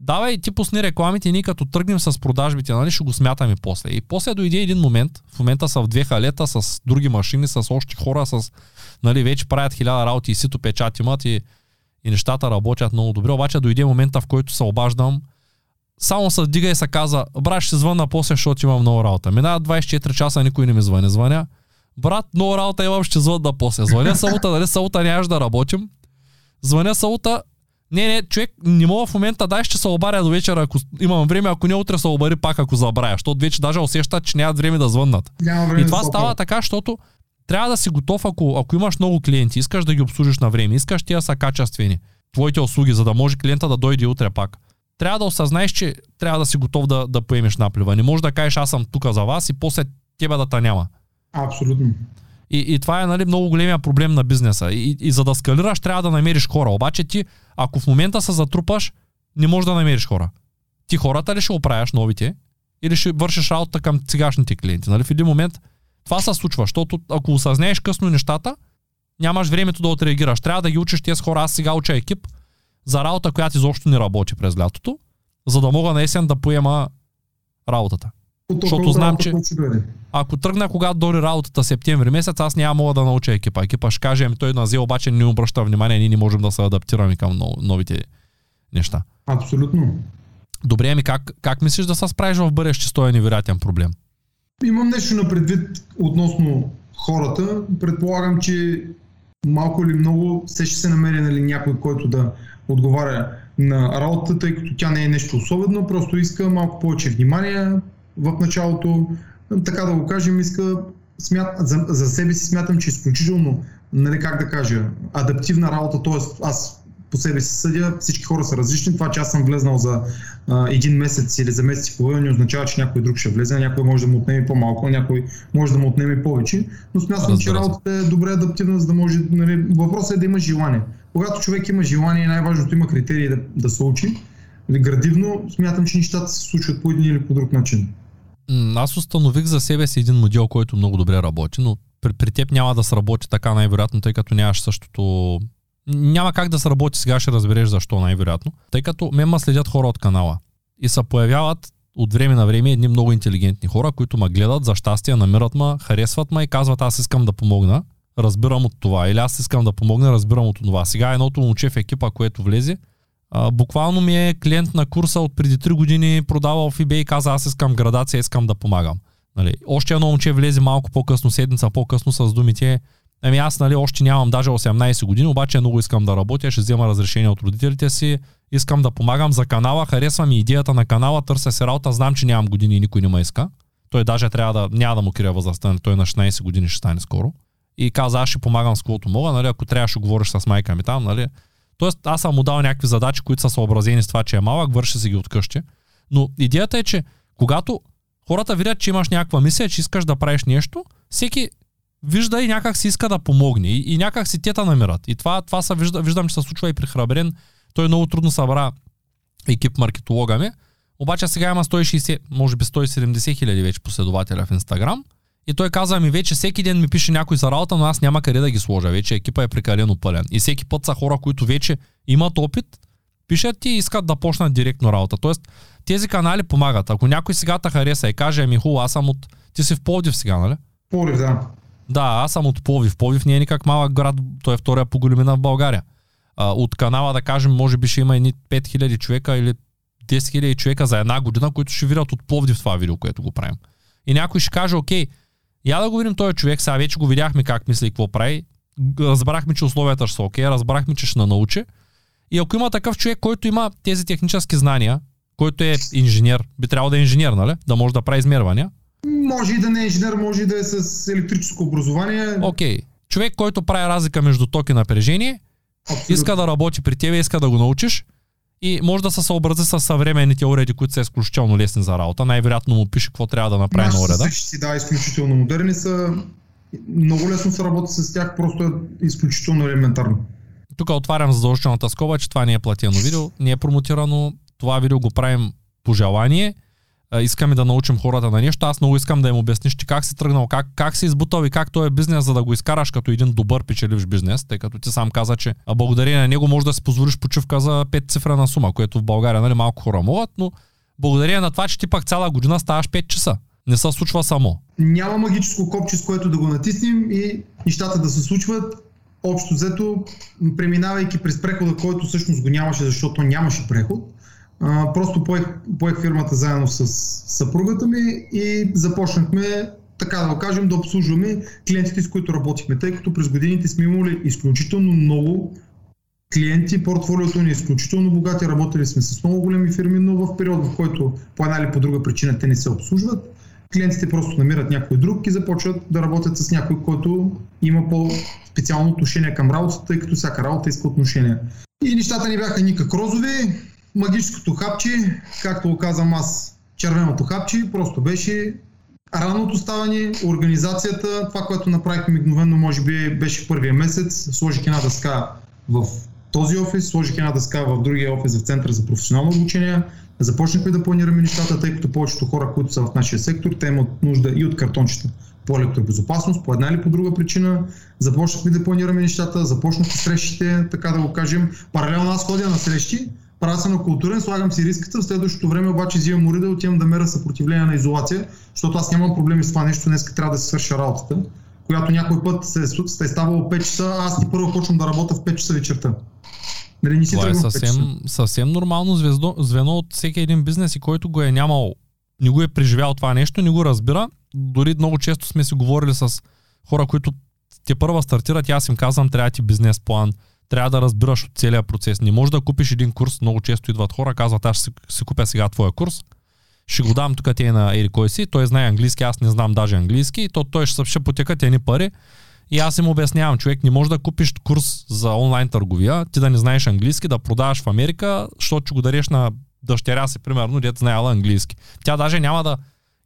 Давай ти пусни рекламите ние като тръгнем с продажбите, нали, ще го смятаме после. И после дойде един момент, в момента са в две халета с други машини, с още хора, с, нали, вече правят хиляда работи и сито печат имат и, и нещата работят много добре. Обаче дойде момента, в който се обаждам, само се дига и се каза, брат, ще звънна после, защото имам много работа. Минава 24 часа, никой не ми звъни. Звъня. Брат, много работа имам, ще звънна после. Звъня събота, нали събота нямаш да работим. Звъня събота, не, не, човек, не мога в момента, дай ще се обаря до вечера, ако имам време, ако не утре се обари пак, ако забравя, защото вече даже усеща, че нямат време да звъннат. време и това става така, защото трябва да си готов, ако, ако имаш много клиенти, искаш да ги обслужиш на време, искаш тия са качествени, твоите услуги, за да може клиента да дойде утре пак трябва да осъзнаеш, че трябва да си готов да, да поемеш наплива. Не можеш да кажеш аз съм тук за вас и после тебе да та няма. Абсолютно. И, и това е нали, много големия проблем на бизнеса. И, и за да скалираш, трябва да намериш хора. Обаче ти, ако в момента се затрупаш, не можеш да намериш хора. Ти хората ли ще оправяш новите или ще вършиш работа към сегашните клиенти. Нали? В един момент това се случва, защото ако осъзнаеш късно нещата, нямаш времето да отреагираш. Трябва да ги учиш тези хора. Аз сега уча екип, за работа, която изобщо не работи през лятото, за да мога на есен да поема работата. Защото знам, че ако тръгна когато дори работата септември месец, аз няма мога да науча екипа. Екипа ще каже, ами той на Зе обаче не обръща внимание, ние не можем да се адаптираме към новите неща. Абсолютно. Добре, ами как, как мислиш да се справиш в бъдеще с този невероятен проблем? Имам нещо на предвид относно хората. Предполагам, че малко или много все ще се намери нали, някой, който да отговаря на работата, тъй като тя не е нещо особено, просто иска малко повече внимание в началото. Така да го кажем, иска смят, за, за себе си смятам, че е изключително, нали, как да кажа, адаптивна работа, т.е. аз по себе си съдя, всички хора са различни. Това, че аз съм влезнал за а, един месец или за месец и половина, не означава, че някой друг ще влезе. Някой може да му отнеме по-малко, някой може да му отнеме повече. Но смятам, че работата е добре адаптивна, за да може. Нали, въпросът е да има желание. Когато човек има желание, най-важното има критерии да, да се учи. Нали, градивно, смятам, че нещата се случват по един или по друг начин. Аз установих за себе си един модел, който много добре работи, но при, при теб няма да сработи така най-вероятно, тъй като нямаш същото няма как да се работи сега, ще разбереш защо най-вероятно. Тъй като ме следят хора от канала и се появяват от време на време едни много интелигентни хора, които ме гледат, за щастие намират ме, харесват ме и казват аз искам да помогна, разбирам от това. Или аз искам да помогна, разбирам от това. Сега едното момче в екипа, което влезе, а, буквално ми е клиент на курса от преди 3 години, продавал в eBay и каза аз искам градация, искам да помагам. Нали, още едно момче влезе малко по-късно, седмица по-късно с думите Ами аз нали, още нямам даже 18 години, обаче много искам да работя, ще взема разрешение от родителите си, искам да помагам за канала, харесвам и идеята на канала, търся се работа, знам, че нямам години и никой не ме иска. Той даже трябва да, няма да му крия възрастта, той на 16 години ще стане скоро. И каза, аз ще помагам с каквото мога, нали, ако трябва ще говориш с майка ми там, нали. Тоест, аз съм му дал някакви задачи, които са съобразени с това, че е малък, върши си ги от къщи. Но идеята е, че когато хората видят, че имаш някаква мисия, че искаш да правиш нещо, всеки вижда и някак си иска да помогне. И, и някак си те намират. И това, това са, вижда, виждам, че се случва и при Храбрен. Той много трудно събра екип маркетологами. Обаче сега има 160, може би 170 хиляди вече последователя в Инстаграм. И той каза ми вече всеки ден ми пише някой за работа, но аз няма къде да ги сложа. Вече екипа е прекалено пълен. И всеки път са хора, които вече имат опит, пишат ти и искат да почнат директно работа. Тоест, тези канали помагат. Ако някой сега те хареса и каже, ами хубаво, аз съм от... Ти си в Пловдив сега, нали? Пловдив, да. Да, аз съм от Пловдив. Пловдив не е никак малък град, той е втория по големина в България. А, от канала, да кажем, може би ще има едни 5000 човека или 10 000 човека за една година, които ще видят от Пловдив това видео, което го правим. И някой ще каже, окей, я да го видим този човек, сега вече го видяхме как мисли и какво прави, разбрахме, че условията ще са окей, разбрахме, че ще научи. И ако има такъв човек, който има тези технически знания, който е инженер, би трябвало да е инженер, нали? Да може да прави измервания. Може и да не е инженер, може и да е с електрическо образование. Окей. Okay. Човек, който прави разлика между ток и напрежение, Абсолютно. иска да работи при тебе, иска да го научиш и може да се съобрази с съвременните уреди, които са изключително лесни за работа. Най-вероятно му пише какво трябва да направи на уреда. Си, да, изключително модерни са. Много лесно се работи с тях, просто е изключително елементарно. Тук отварям задължителната скоба, че това не е платено видео, не е промотирано. Това видео го правим по желание искаме да научим хората на нещо, аз много искам да им обясниш ти как си тръгнал, как, как си избутал и как той е бизнес, за да го изкараш като един добър печеливш бизнес, тъй като ти сам каза, че а благодарение на него може да си позволиш почивка за 5 цифрена сума, което в България нали, малко хора могат, но благодарение на това, че ти пак цяла година ставаш 5 часа. Не се случва само. Няма магическо копче, с което да го натиснем и нещата да се случват. Общо взето, преминавайки през прехода, който всъщност го нямаше, защото нямаше преход, просто поех, поех фирмата заедно с съпругата ми и започнахме така да го кажем, да обслужваме клиентите, с които работихме, тъй като през годините сме имали изключително много клиенти, портфолиото ни е изключително богати, работили сме с много големи фирми, но в период, в който по една или по друга причина те не се обслужват, клиентите просто намират някой друг и започват да работят с някой, който има по-специално отношение към работата, тъй като всяка работа иска отношение. И нещата не бяха никак розови магическото хапче, както го казвам аз, червеното хапче, просто беше ранното ставане, организацията, това, което направихме мигновено, може би беше първия месец, сложих една дъска в този офис, сложих една дъска в другия офис в Центъра за професионално обучение, започнахме да планираме нещата, тъй като повечето хора, които са в нашия сектор, те имат нужда и от картончета по електробезопасност, по една или по друга причина. Започнахме да планираме нещата, започнахме срещите, така да го кажем. Паралелно аз ходя на срещи, правя се на културен, слагам си риската, в следващото време обаче взимам уреда и отивам да мера съпротивление на изолация, защото аз нямам проблеми с това нещо, днес трябва да се свърша работата, която някой път се, се е ставало 5 часа, аз ти първо почвам да работя в 5 часа вечерта. Нали, не си това е съвсем, съвсем нормално звездо, звено от всеки един бизнес и който го е нямал, не го е преживял това нещо, не го разбира. Дори много често сме си говорили с хора, които те първа стартират и аз им казвам, трябва ти бизнес план, трябва да разбираш от целият процес. Не можеш да купиш един курс, много често идват хора, казват, аз ще си купя сега твоя курс, ще го дам тук ти е на Ери кой си, той знае английски, аз не знам даже английски, то той ще, ще потека ни пари. И аз им обяснявам, човек, не може да купиш курс за онлайн търговия, ти да не знаеш английски, да продаваш в Америка, защото че го дареш на дъщеря си, примерно, дете знаела английски. Тя даже няма да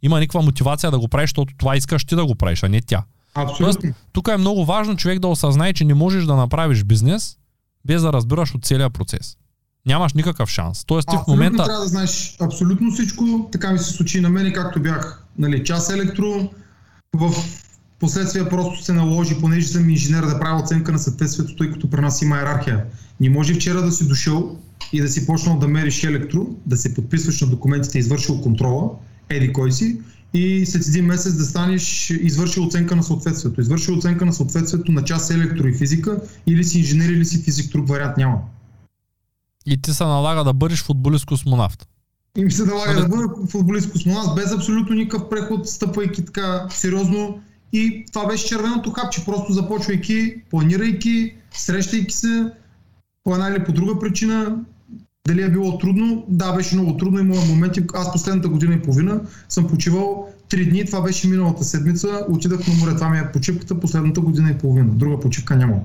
има никаква мотивация да го правиш, защото това искаш ти да го правиш, а не тя. Абсолютно. Тоест, тук е много важно човек да осъзнае, че не можеш да направиш бизнес без да разбираш от целия процес. Нямаш никакъв шанс. Тоест ти в момента... трябва да знаеш абсолютно всичко. Така ми се случи на мен, както бях нали, час електро. В последствие просто се наложи, понеже съм инженер, да правя оценка на съответствието, тъй като при нас има иерархия. Не може вчера да си дошъл и да си почнал да мериш електро, да се подписваш на документите, извършил контрола, еди кой си, и след един месец да станеш извършил оценка на съответствието. Извършил оценка на съответствието на част електро и физика или си инженер или си физик, друг вариант няма. И ти се налага да бъдеш футболист-космонавт. И ми се налага да, да бъда футболист-космонавт без абсолютно никакъв преход, стъпвайки така сериозно. И това беше червеното хапче, просто започвайки, планирайки, срещайки се по една или по друга причина, дали е било трудно? Да, беше много трудно. Има моменти. Аз последната година и половина съм почивал три дни, това беше миналата седмица, отидах на море, това ми е почивката последната година и половина. Друга почивка няма.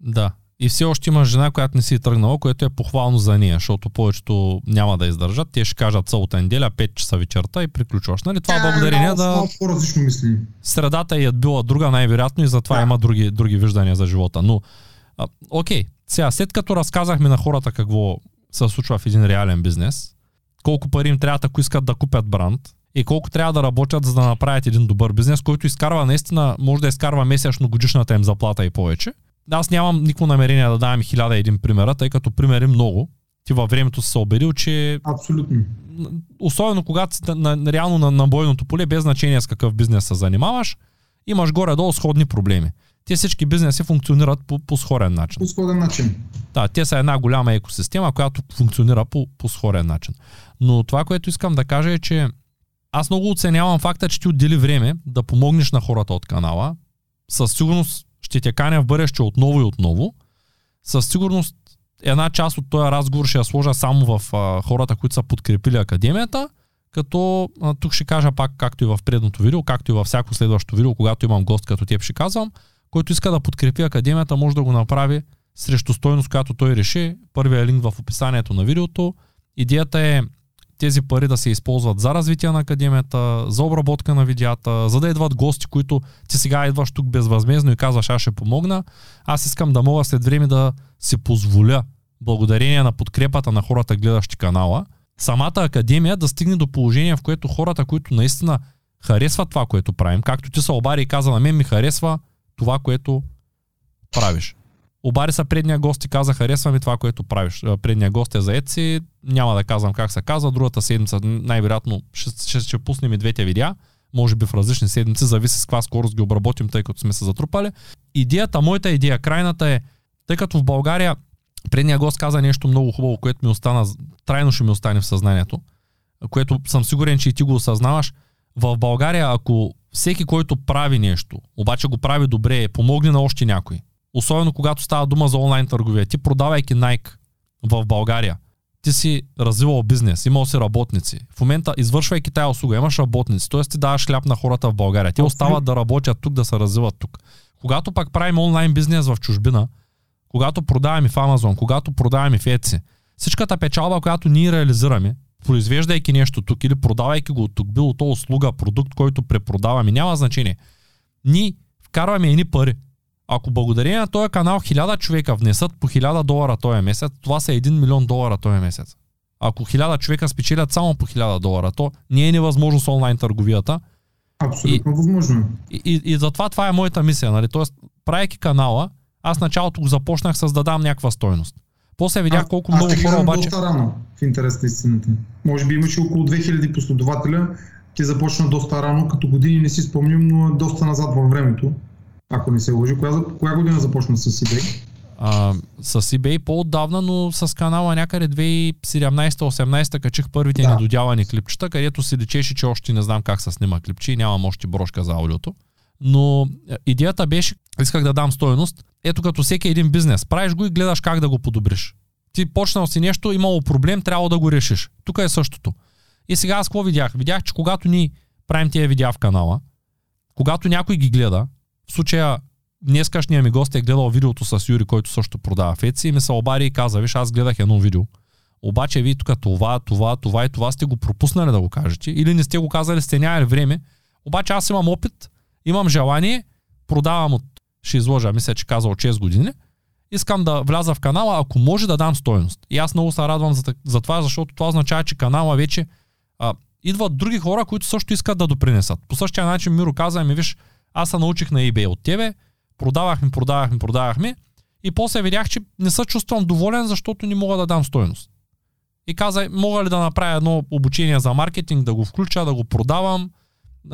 Да. И все още има жена, която не си е тръгнала, което е похвално за нея, защото повечето няма да издържат. Те ще кажат цялата неделя, 5 часа вечерта и приключваш. Нали? Това е благодарение да... Много по-различно мисли. Средата е била друга най-вероятно и затова да. има други, други виждания за живота. Но, а, окей, сега, след като разказахме на хората какво се случва в един реален бизнес, колко пари им трябва, ако искат да купят бранд, и колко трябва да работят, за да направят един добър бизнес, който изкарва наистина, може да изкарва месечно годишната им заплата и повече. Аз нямам никакво намерение да давам хиляда един примера, тъй като примери много. Ти във времето си се убедил, че... Абсолютно. Особено когато си на, на, реално на, на бойното поле, без значение с какъв бизнес се занимаваш, имаш горе-долу сходни проблеми. Те всички бизнеси функционират по, по сходен начин. По сходен начин. Да, те са една голяма екосистема, която функционира по, по сходен начин. Но това, което искам да кажа е, че аз много оценявам факта, че ти отдели време да помогнеш на хората от канала. Със сигурност ще те каня в бъдеще отново и отново. Със сигурност една част от този разговор ще я сложа само в а, хората, които са подкрепили академията, като а, тук ще кажа пак, както и в предното видео, както и във всяко следващо видео, когато имам гост като теб ще казвам, който иска да подкрепи академията, може да го направи срещу стойност, която той реши. Първият линк в описанието на видеото. Идеята е тези пари да се използват за развитие на академията, за обработка на видеята, за да идват гости, които ти сега идваш тук безвъзмезно и казваш аз ще помогна. Аз искам да мога след време да си позволя, благодарение на подкрепата на хората, гледащи канала, самата академия да стигне до положение, в което хората, които наистина харесват това, което правим, както ти се обари и каза на мен ми харесва това, което правиш. Обари са предния гост и каза, харесва ми това, което правиш. Предния гост е за Etsy, няма да казвам как се казва, другата седмица най-вероятно ще, ще, ще пуснем и двете видеа, може би в различни седмици, зависи с каква скорост ги обработим, тъй като сме се затрупали. Идеята, моята идея, крайната е, тъй като в България предния гост каза нещо много хубаво, което ми остана, трайно ще ми остане в съзнанието, което съм сигурен, че и ти го осъзнаваш. В България, ако всеки, който прави нещо, обаче го прави добре, помогне на още някой, Особено когато става дума за онлайн търговия. Ти продавайки Nike в България, ти си развивал бизнес, имал си работници. В момента, извършвайки тази услуга, имаш работници, т.е. ти даваш хляб на хората в България. Те остават да работят тук, да се развиват тук. Когато пак правим онлайн бизнес в чужбина, когато продаваме в Амазон, когато продаваме в Etsy, всичката печалба, която ние реализираме, произвеждайки нещо тук или продавайки го тук, било то услуга, продукт, който препродаваме, няма значение. Ние вкарваме едни пари. Ако благодарение на този канал хиляда човека внесат по 1000 долара този месец, това са 1 милион долара този месец. Ако хиляда човека спечелят само по 1000 долара, то не е невъзможно с онлайн търговията. Абсолютно и, възможно. И, и, и затова това е моята мисия. Нали? Тоест, правейки канала, аз началото го започнах с да дам някаква стойност. После видях колко а, много а, хора обаче... доста рано, в интерес на истината. Може би имаше около 2000 последователя. Ти започна доста рано, като години не си спомням, но е доста назад във времето ако не се лъжи. Коя, коя година започна с eBay? А, с eBay по-отдавна, но с канала някъде 2017-18 качих първите да. недодявани клипчета, където се лечеше, че още не знам как се снима клипче и нямам още брошка за аудиото. Но е, идеята беше, исках да дам стоеност. Ето като всеки един бизнес, правиш го и гледаш как да го подобриш. Ти почнал си нещо, имало проблем, трябва да го решиш. Тук е същото. И сега аз какво видях? Видях, че когато ни правим тия видеа в канала, когато някой ги гледа, в случая днескашния ми гост е гледал видеото с Юри, който също продава Etsy и ми се обади и каза, виж, аз гледах едно видео. Обаче вие тук това, това, това и това сте го пропуснали да го кажете или не сте го казали, сте нямали време. Обаче аз имам опит, имам желание, продавам от, ще изложа, мисля, че каза от 6 години, искам да вляза в канала, ако може да дам стоеност. И аз много се радвам за, за това, защото това означава, че канала вече а, идват други хора, които също искат да допринесат. По същия начин Миро каза ми, виж, аз се научих на eBay от тебе, продавахме, продавахме, продавахме и после видях, че не се чувствам доволен, защото не мога да дам стоеност. И каза, мога ли да направя едно обучение за маркетинг, да го включа, да го продавам.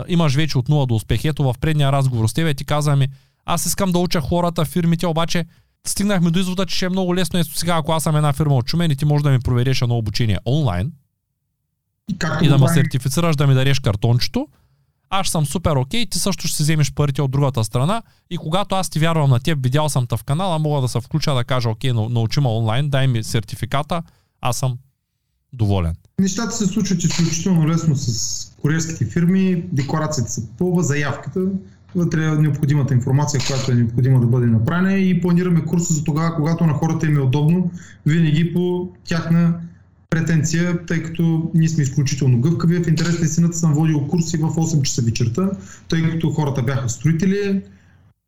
Имаш вече от нула до успех. Ето в предния разговор с тебе ти каза ми, аз искам да уча хората, фирмите, обаче стигнахме до извода, че ще е много лесно. Ето сега, ако аз съм една фирма от Чумен и ти можеш да ми провериш едно обучение онлайн и, и да ме сертифицираш, да ми дареш картончето, аз съм супер окей, ти също ще си вземеш парите от другата страна и когато аз ти вярвам на теб, видял съм те в канала, мога да се включа да кажа окей, научи ме онлайн, дай ми сертификата, аз съм доволен? Нещата се случват изключително лесно с куриерските фирми, декларацията се попълва, заявката, вътре е необходимата информация, която е необходима да бъде направена и планираме курса за тогава, когато на хората им е удобно, винаги по тяхна претенция, тъй като ние сме изключително гъвкави. В интерес на истината съм водил курси в 8 часа вечерта, тъй като хората бяха строители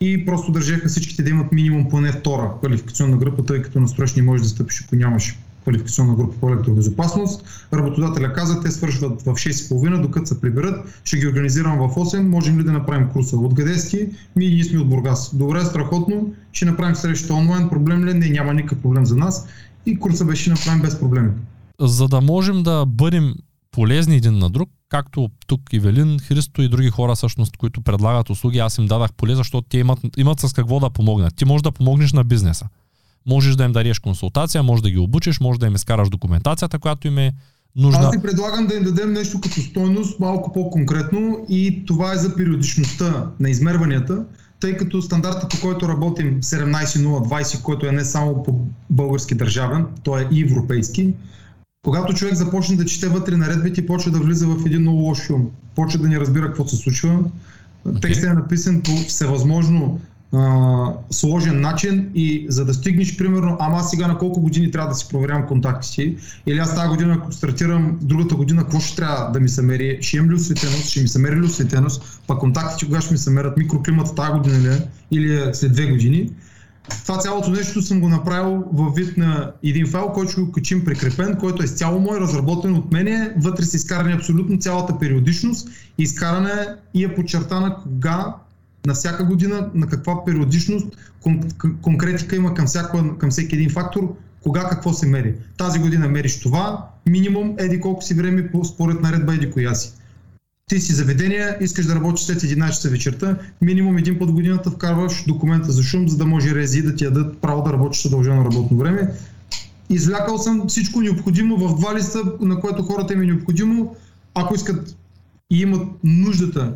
и просто държаха всичките да имат минимум поне втора квалификационна група, тъй като на строеж не можеш да стъпиш, ако нямаш квалификационна група по електробезопасност. Работодателя каза, те свършват в 6.30, докато се приберат, ще ги организирам в 8, можем ли да направим курса? Откъде сте? Ми ние сме от Бургас. Добре, страхотно, ще направим среща онлайн, проблем ли? Не, няма никакъв проблем за нас. И курса беше направен без проблеми. За да можем да бъдем полезни един на друг, както тук и Велин, Христо и други хора всъщност, които предлагат услуги, аз им дадах поле, защото те имат, имат с какво да помогнат. Ти можеш да помогнеш на бизнеса. Можеш да им дадеш консултация, можеш да ги обучиш, можеш да им изкараш документацията, която им е нужна. Аз ти предлагам да им дадем нещо като стойност, малко по-конкретно и това е за периодичността на измерванията, тъй като стандарта, по който работим 17020, който е не само по български държавен, той е и европейски, когато човек започне да чете вътре наредбите и почва да влиза в един много лош филм, почва да не разбира какво се случва, okay. текстът е написан по всевъзможно сложен начин и за да стигнеш, примерно, ама аз сега на колко години трябва да си проверявам контакти си, или аз тази година, ако стартирам другата година, какво ще трябва да ми се мери? Ще имам ли осветеност, ще ми се мери ли осветеност, пък контактите кога ще ми се мерят, микроклимата тази година ли е, или е след две години. Това цялото нещо съм го направил във вид на един файл, който ще го качим прикрепен, който е цяло мой, разработен от мене. Вътре са изкарани абсолютно цялата периодичност, изкарана и е подчертана кога на всяка година, на каква периодичност, кон- конкретика има към, всяко, към всеки един фактор, кога какво се мери. Тази година мериш това, минимум еди колко си време според наредба еди коя си. Ти си заведения, искаш да работиш след 11 часа вечерта, минимум един път годината вкарваш документа за шум, за да може рези да ти дадат право да работиш съдължено работно време. Извлякал съм всичко необходимо в два листа, на което хората им е необходимо, ако искат и имат нуждата,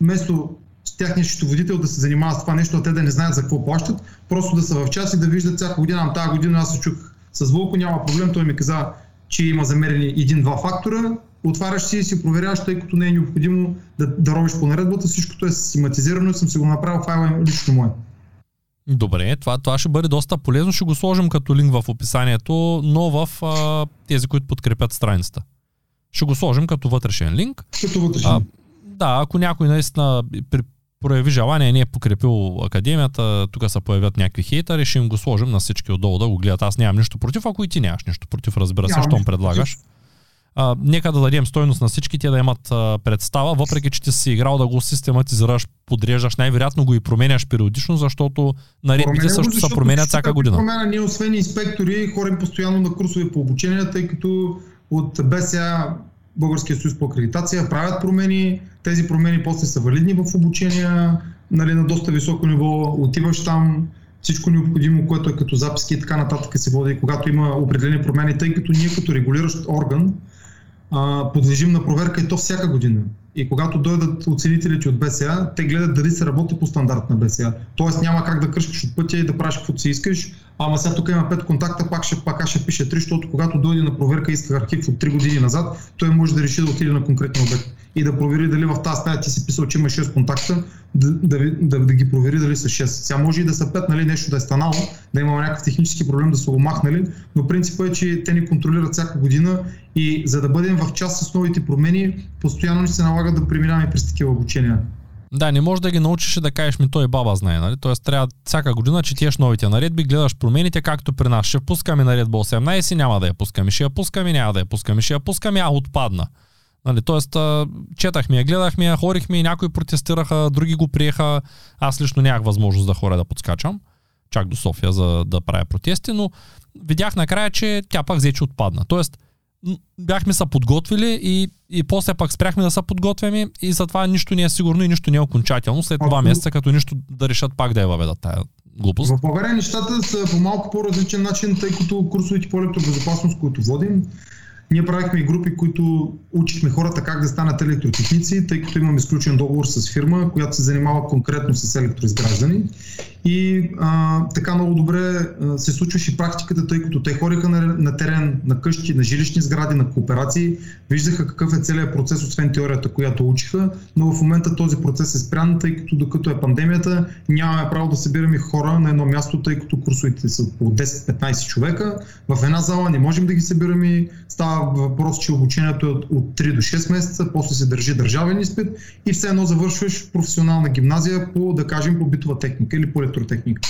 вместо с тяхния счетоводител да се занимава с това нещо, а те да не знаят за какво плащат, просто да са в час и да виждат всяка година, тази година аз се чух с Вълко, няма проблем, той ми каза, че има замерени един-два фактора, отваряш си и си проверяваш, тъй като не е необходимо да, да робиш по наредбата, всичкото е систематизирано и съм си го направил файла лично мое. Добре, това, това ще бъде доста полезно. Ще го сложим като линк в описанието, но в а, тези, които подкрепят страницата. Ще го сложим като вътрешен линк. Като вътрешен. А, да, ако някой наистина при, прояви желание, не е покрепил академията, тук се появят някакви хейтери, ще им го сложим на всички отдолу да го гледат. Аз нямам нищо против, ако и ти нямаш нищо против, разбира се, щом предлагаш. А, нека да дадем стойност на всички те да имат а, представа, въпреки че ти си играл да го систематизираш, подреждаш, най-вероятно го и променяш периодично, защото наредбите също се променят всяка година. Промена, ние освен инспектори, ходим постоянно на курсове по обучение, тъй като от БСА Българския съюз по акредитация правят промени, тези промени после са валидни в обучения нали, на доста високо ниво, отиваш там, всичко необходимо, което е като записки и така нататък се води, когато има определени промени, тъй като ние като регулиращ орган а, подлежим на проверка и то всяка година. И когато дойдат оценителите от БСА, те гледат дали се работи по стандарт на БСА. Тоест няма как да кръшкаш от пътя и да правиш каквото си искаш, ама сега тук има 5 контакта, пак ще, пак ще пише 3, защото когато дойде на проверка и иска архив от 3 години назад, той може да реши да отиде на конкретен обект и да провери дали в тази стая ти си писал, че има 6 контакта, да, да, да, да ги провери дали са 6. Сега може и да са 5, нали, нещо да е станало, да има някакъв технически проблем да са го махнали, но принципът е, че те ни контролират всяка година и за да бъдем в част с новите промени, постоянно ни се налага да преминаваме през такива обучения. Да, не можеш да ги научиш и да кажеш ми той баба знае, нали? Тоест трябва всяка година четеш новите наредби, гледаш промените, както при нас. Ще пускаме наредба 18, няма да я пускаме. Ще я пускаме, няма да я пускаме. Ще я пускаме, а отпадна. Нали, тоест, четахме я, гледахме я, хорихме и някои протестираха, други го приеха. Аз лично нямах възможност да хора да подскачам, чак до София, за да правя протести, но видях накрая, че тя пак взе, че отпадна. Тоест, бяхме се подготвили и, и после пак спряхме да се подготвяме и затова нищо не е сигурно и нищо не е окончателно. След два месеца, като нищо да решат пак да я въведат тая глупост. В България нещата са по малко по-различен начин, тъй като курсовете по електробезопасност, които водим, ние правихме и групи, които учихме хората как да станат електротехници, тъй като имаме изключен договор с фирма, която се занимава конкретно с електроизграждане. И а, така много добре а, се случваше практиката, тъй като те ходиха на, на терен, на къщи, на жилищни сгради, на кооперации, виждаха какъв е целият процес, освен теорията, която учиха, но в момента този процес е спрян, тъй като докато е пандемията, нямаме право да събираме хора на едно място, тъй като курсовете са по 10-15 човека. В една зала не можем да ги събираме. Става въпрос, че обучението е от, от 3 до 6 месеца, после се държи държавен изпит и все едно завършваш професионална гимназия по, да кажем, по битова техника или по електротехника.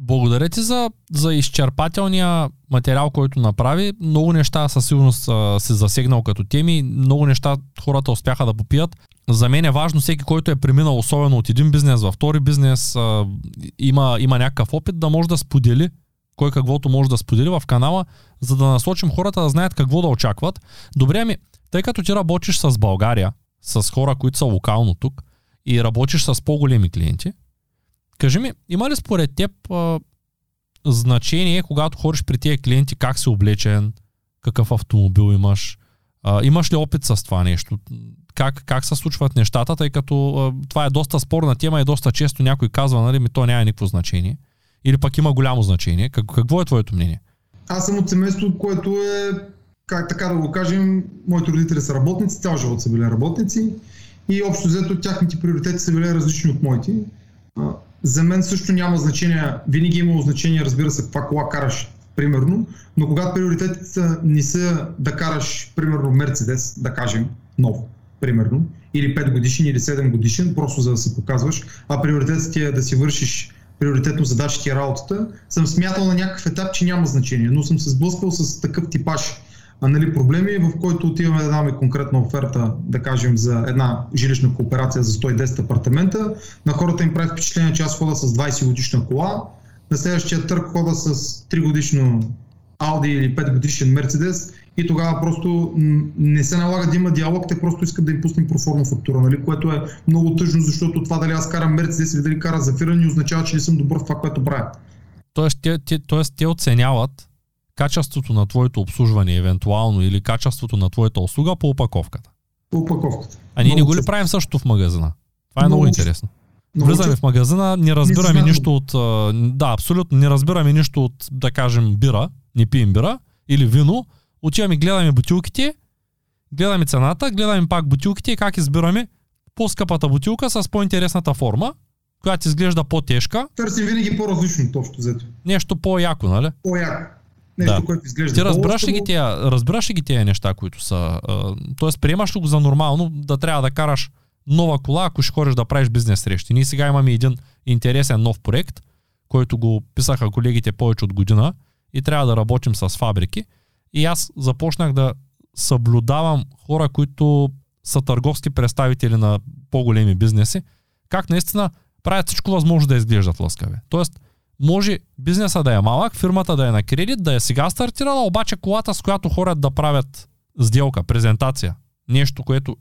Благодаря ти за, за изчерпателния материал, който направи. Много неща със сигурност се засегнал като теми. Много неща хората успяха да попият. За мен е важно всеки, който е преминал особено от един бизнес във втори бизнес, има, има някакъв опит, да може да сподели кой каквото може да сподели в канала, за да насочим хората да знаят какво да очакват. Добре, ами, тъй като ти работиш с България, с хора, които са локално тук и работиш с по-големи клиенти, кажи ми, има ли според теб а, значение, когато ходиш при тия клиенти, как си облечен, какъв автомобил имаш, а, имаш ли опит с това нещо? Как, как се случват нещата, тъй като а, това е доста спорна тема и доста често някой казва, нали, ми то няма никакво значение. Или пък има голямо значение. Как, какво е твоето мнение? Аз съм от семейство, което е, как така да го кажем, моите родители са работници, цял живот са били работници и общо взето тяхните приоритети са били различни от моите. За мен също няма значение, винаги е имало значение, разбира се, каква кола караш, примерно, но когато приоритетите не са да караш, примерно, Мерцедес, да кажем, нов, примерно, или 5 годишен, или 7 годишен, просто за да се показваш, а приоритетът е да си вършиш приоритетно задачите и работата, съм смятал на някакъв етап, че няма значение, но съм се сблъскал с такъв типаж нали, проблеми, в който отиваме да даваме конкретна оферта, да кажем, за една жилищна кооперация за 110 апартамента. На хората им прави впечатление, че аз хода с 20 годишна кола, на следващия търг хода с 3 годишно Audi или 5 годишен Мерцедес и тогава просто не се налага да има диалог, те просто искат да им пуснем проформа фактура, нали? което е много тъжно, защото това дали аз карам Мерцедес или дали кара Зафира не означава, че не съм добър в това, което правя. Тоест, те, те, тоест, те оценяват качеството на твоето обслужване, евентуално, или качеството на твоята услуга по опаковката. По опаковката. А ние не го ли правим същото в магазина? Това е много, много интересно. Влизаме в магазина, не разбираме не нищо от... Да, абсолютно, не разбираме нищо от, да кажем, бира, не пием бира или вино, отиваме гледаме бутилките, гледаме цената, гледаме пак бутилките и как избираме по-скъпата бутилка с по-интересната форма, която изглежда по-тежка. Търсим винаги по-различно, точно взето. Нещо по-яко, нали? По-яко. Нещо, да. което изглежда. Ти разбираш ли ги тия, разбираш ли ги тия неща, които са. А, тоест, приемаш ли го за нормално да трябва да караш нова кола, ако ще ходиш да правиш бизнес срещи. Ние сега имаме един интересен нов проект, който го писаха колегите повече от година и трябва да работим с фабрики. И аз започнах да съблюдавам хора, които са търговски представители на по-големи бизнеси, как наистина правят всичко възможно да изглеждат лъскави. Тоест, може бизнеса да е малък, фирмата да е на кредит, да е сега стартирала, обаче колата, с която хорят да правят сделка, презентация, нещо, което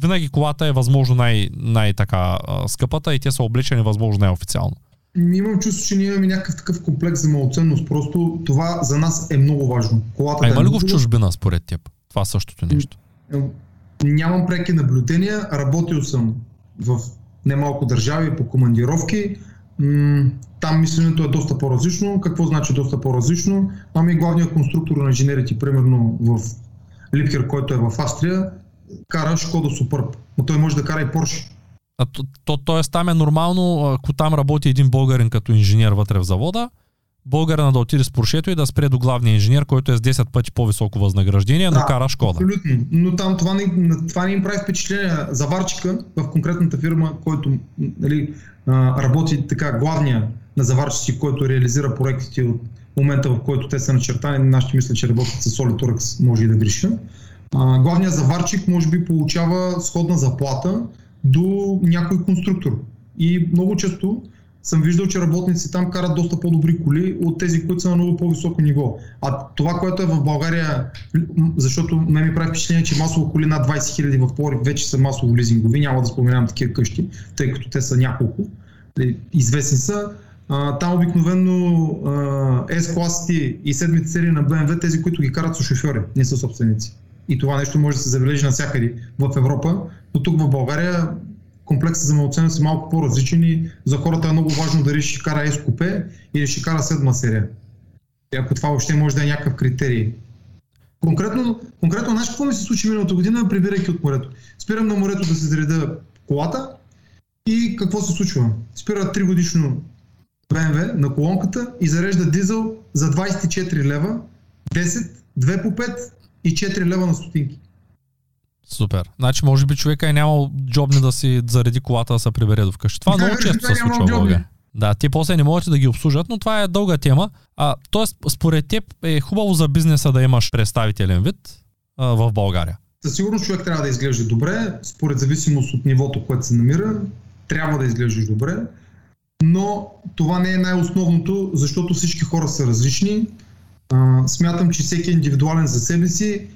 винаги колата е възможно най- най-така скъпата и те са облечени възможно най-официално. Имам чувство, че ние имаме някакъв такъв комплекс за малоценност. Просто това за нас е много важно. Колата а да има е ли го в чужбина според теб? Това същото нещо. Нямам преки наблюдения. Работил съм в немалко държави по командировки. Там мисленето е доста по-различно. Какво значи доста по-различно? Ами главният конструктор на инженерите, примерно в Липкер, който е в Австрия, кара Шкода Суперб. Но той може да кара и. А то, то, т.е. там е нормално, ако там работи един българин като инженер вътре в завода, българина да отиде с Поршето и да спре до главния инженер, който е с 10 пъти по-високо възнаграждение, но да, кара Шкода. Абсолютно. Но там това не, това не им прави впечатление. Заварчика в конкретната фирма, който нали, работи така главния на заварчици, който реализира проектите от момента, в който те са начертани. Нашите мисля, че работят с Solid може и да греша главният заварчик може би получава сходна заплата до някой конструктор. И много често съм виждал, че работници там карат доста по-добри коли от тези, които са на много по-високо ниво. А това, което е в България, защото ме ми прави впечатление, че масово коли над 20 000 в Плорив вече са масово лизингови, няма да споменавам такива къщи, тъй като те са няколко, известни са. А, там обикновено S-класите и седмите серии на BMW, тези, които ги карат са шофьори, не са собственици. И това нещо може да се забележи навсякъде в Европа, но тук в България комплексът за малцена са малко по-различен и за хората е много важно дали ще кара S купе или ще кара седма серия. И ако това въобще може да е някакъв критерий. Конкретно, конкретно знаеш какво ми се случи миналата година, прибирайки от морето? Спирам на морето да се зареда колата и какво се случва? Спира 3 годишно BMW на колонката и зарежда дизел за 24 лева, 10, 2 по 5 и 4 лева на стотинки. Супер. Значи, може би човека е нямал джобни да си зареди колата да се прибере до вкъщи. Това да, много често се случва в България. Да, те после не могат да ги обслужат, но това е дълга тема. А, тоест, според теб е хубаво за бизнеса да имаш представителен вид а, в България. Със сигурност човек трябва да изглежда добре, според зависимост от нивото, което се намира, трябва да изглеждаш добре, но това не е най-основното, защото всички хора са различни. А, смятам, че всеки е индивидуален за себе си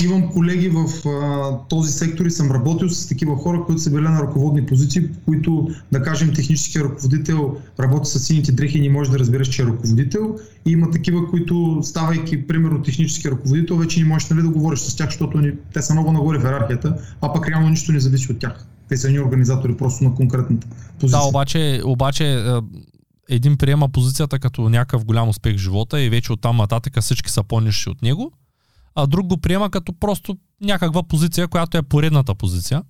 Имам колеги в а, този сектор и съм работил с такива хора, които са били на ръководни позиции, които, да кажем, техническия ръководител работи с сините дрехи и не може да разбереш, че е ръководител. И има такива, които, ставайки, примерно, технически ръководител, вече не можеш нали, да говориш с тях, защото ни, те са много нагоре в иерархията, а пък реално нищо не зависи от тях. Те са ни организатори просто на конкретната позиция. Да, обаче, обаче е, един приема позицията като някакъв голям успех в живота и вече оттам нататък всички са по-ниши от него а друг го приема като просто някаква позиция, която е поредната позиция.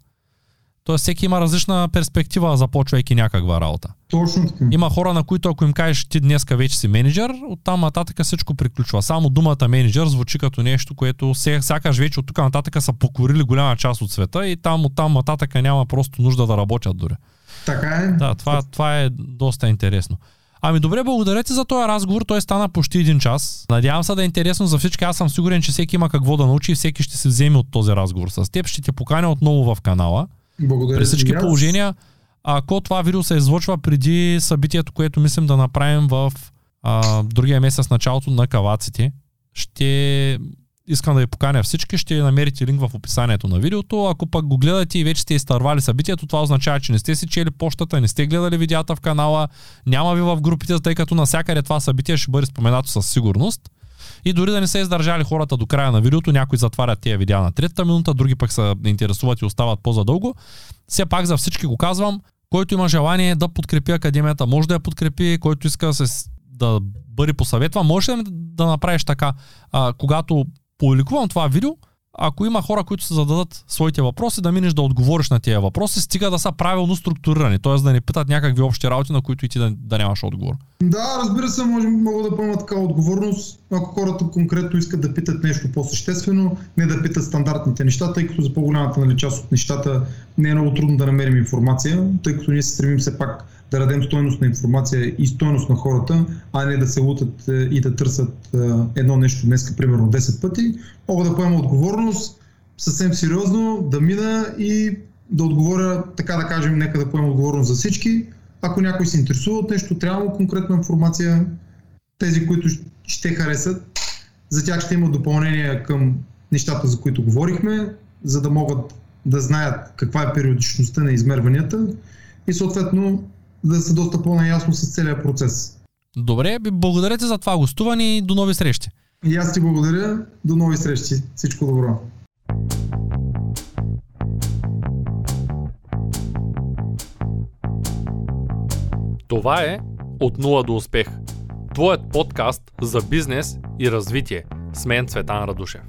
Тоест всеки има различна перспектива, започвайки някаква работа. Точно така. Има хора, на които ако им кажеш ти днеска вече си менеджер, оттам нататък всичко приключва. Само думата менеджер звучи като нещо, което сякаш вече от тук нататък са покорили голяма част от света и там оттам нататък няма просто нужда да работят дори. Така е. Да, това, това е доста интересно. Ами добре, благодаря ти за този разговор. Той стана почти един час. Надявам се да е интересно за всички. Аз съм сигурен, че всеки има какво да научи и всеки ще се вземе от този разговор с теб. Ще те поканя отново в канала. Благодаря. При всички положения, ако това видео се излъчва преди събитието, което мислим да направим в а, другия месец, началото на каваците, ще искам да ви поканя всички, ще намерите линк в описанието на видеото. Ако пък го гледате и вече сте изтървали събитието, това означава, че не сте си чели почтата, не сте гледали видеята в канала, няма ви в групите, тъй като навсякъде това събитие ще бъде споменато със сигурност. И дори да не са издържали хората до края на видеото, някои затварят тия видеа на третата минута, други пък се интересуват и остават по-задълго. Все пак за всички го казвам, който има желание да подкрепи академията, може да я подкрепи, който иска да, се, да бъде посъветва, може да, да направиш така, а, когато публикувам това видео, ако има хора, които се зададат своите въпроси, да минеш да отговориш на тези въпроси, стига да са правилно структурирани, т.е. да не питат някакви общи работи, на които и ти да, да нямаш отговор. Да, разбира се, може, мога да поема така отговорност, ако хората конкретно искат да питат нещо по-съществено, не да питат стандартните неща, тъй като за по-голямата нали, част от нещата не е много трудно да намерим информация, тъй като ние се стремим все пак да дадем стойност на информация и стойност на хората, а не да се лутат е, и да търсят е, едно нещо днес, примерно 10 пъти. Мога да поема отговорност съвсем сериозно, да мина и да отговоря, така да кажем, нека да поема отговорност за всички. Ако някой се интересува от нещо, трябва конкретна информация. Тези, които ще харесат, за тях ще има допълнение към нещата, за които говорихме, за да могат да знаят каква е периодичността на измерванията и съответно да са доста по-наясно с целият процес. Добре, благодаря ти за това гостуване и до нови срещи. И аз ти благодаря. До нови срещи. Всичко добро. Това е От нула до успех. Твоят подкаст за бизнес и развитие. С мен Цветан Радушев.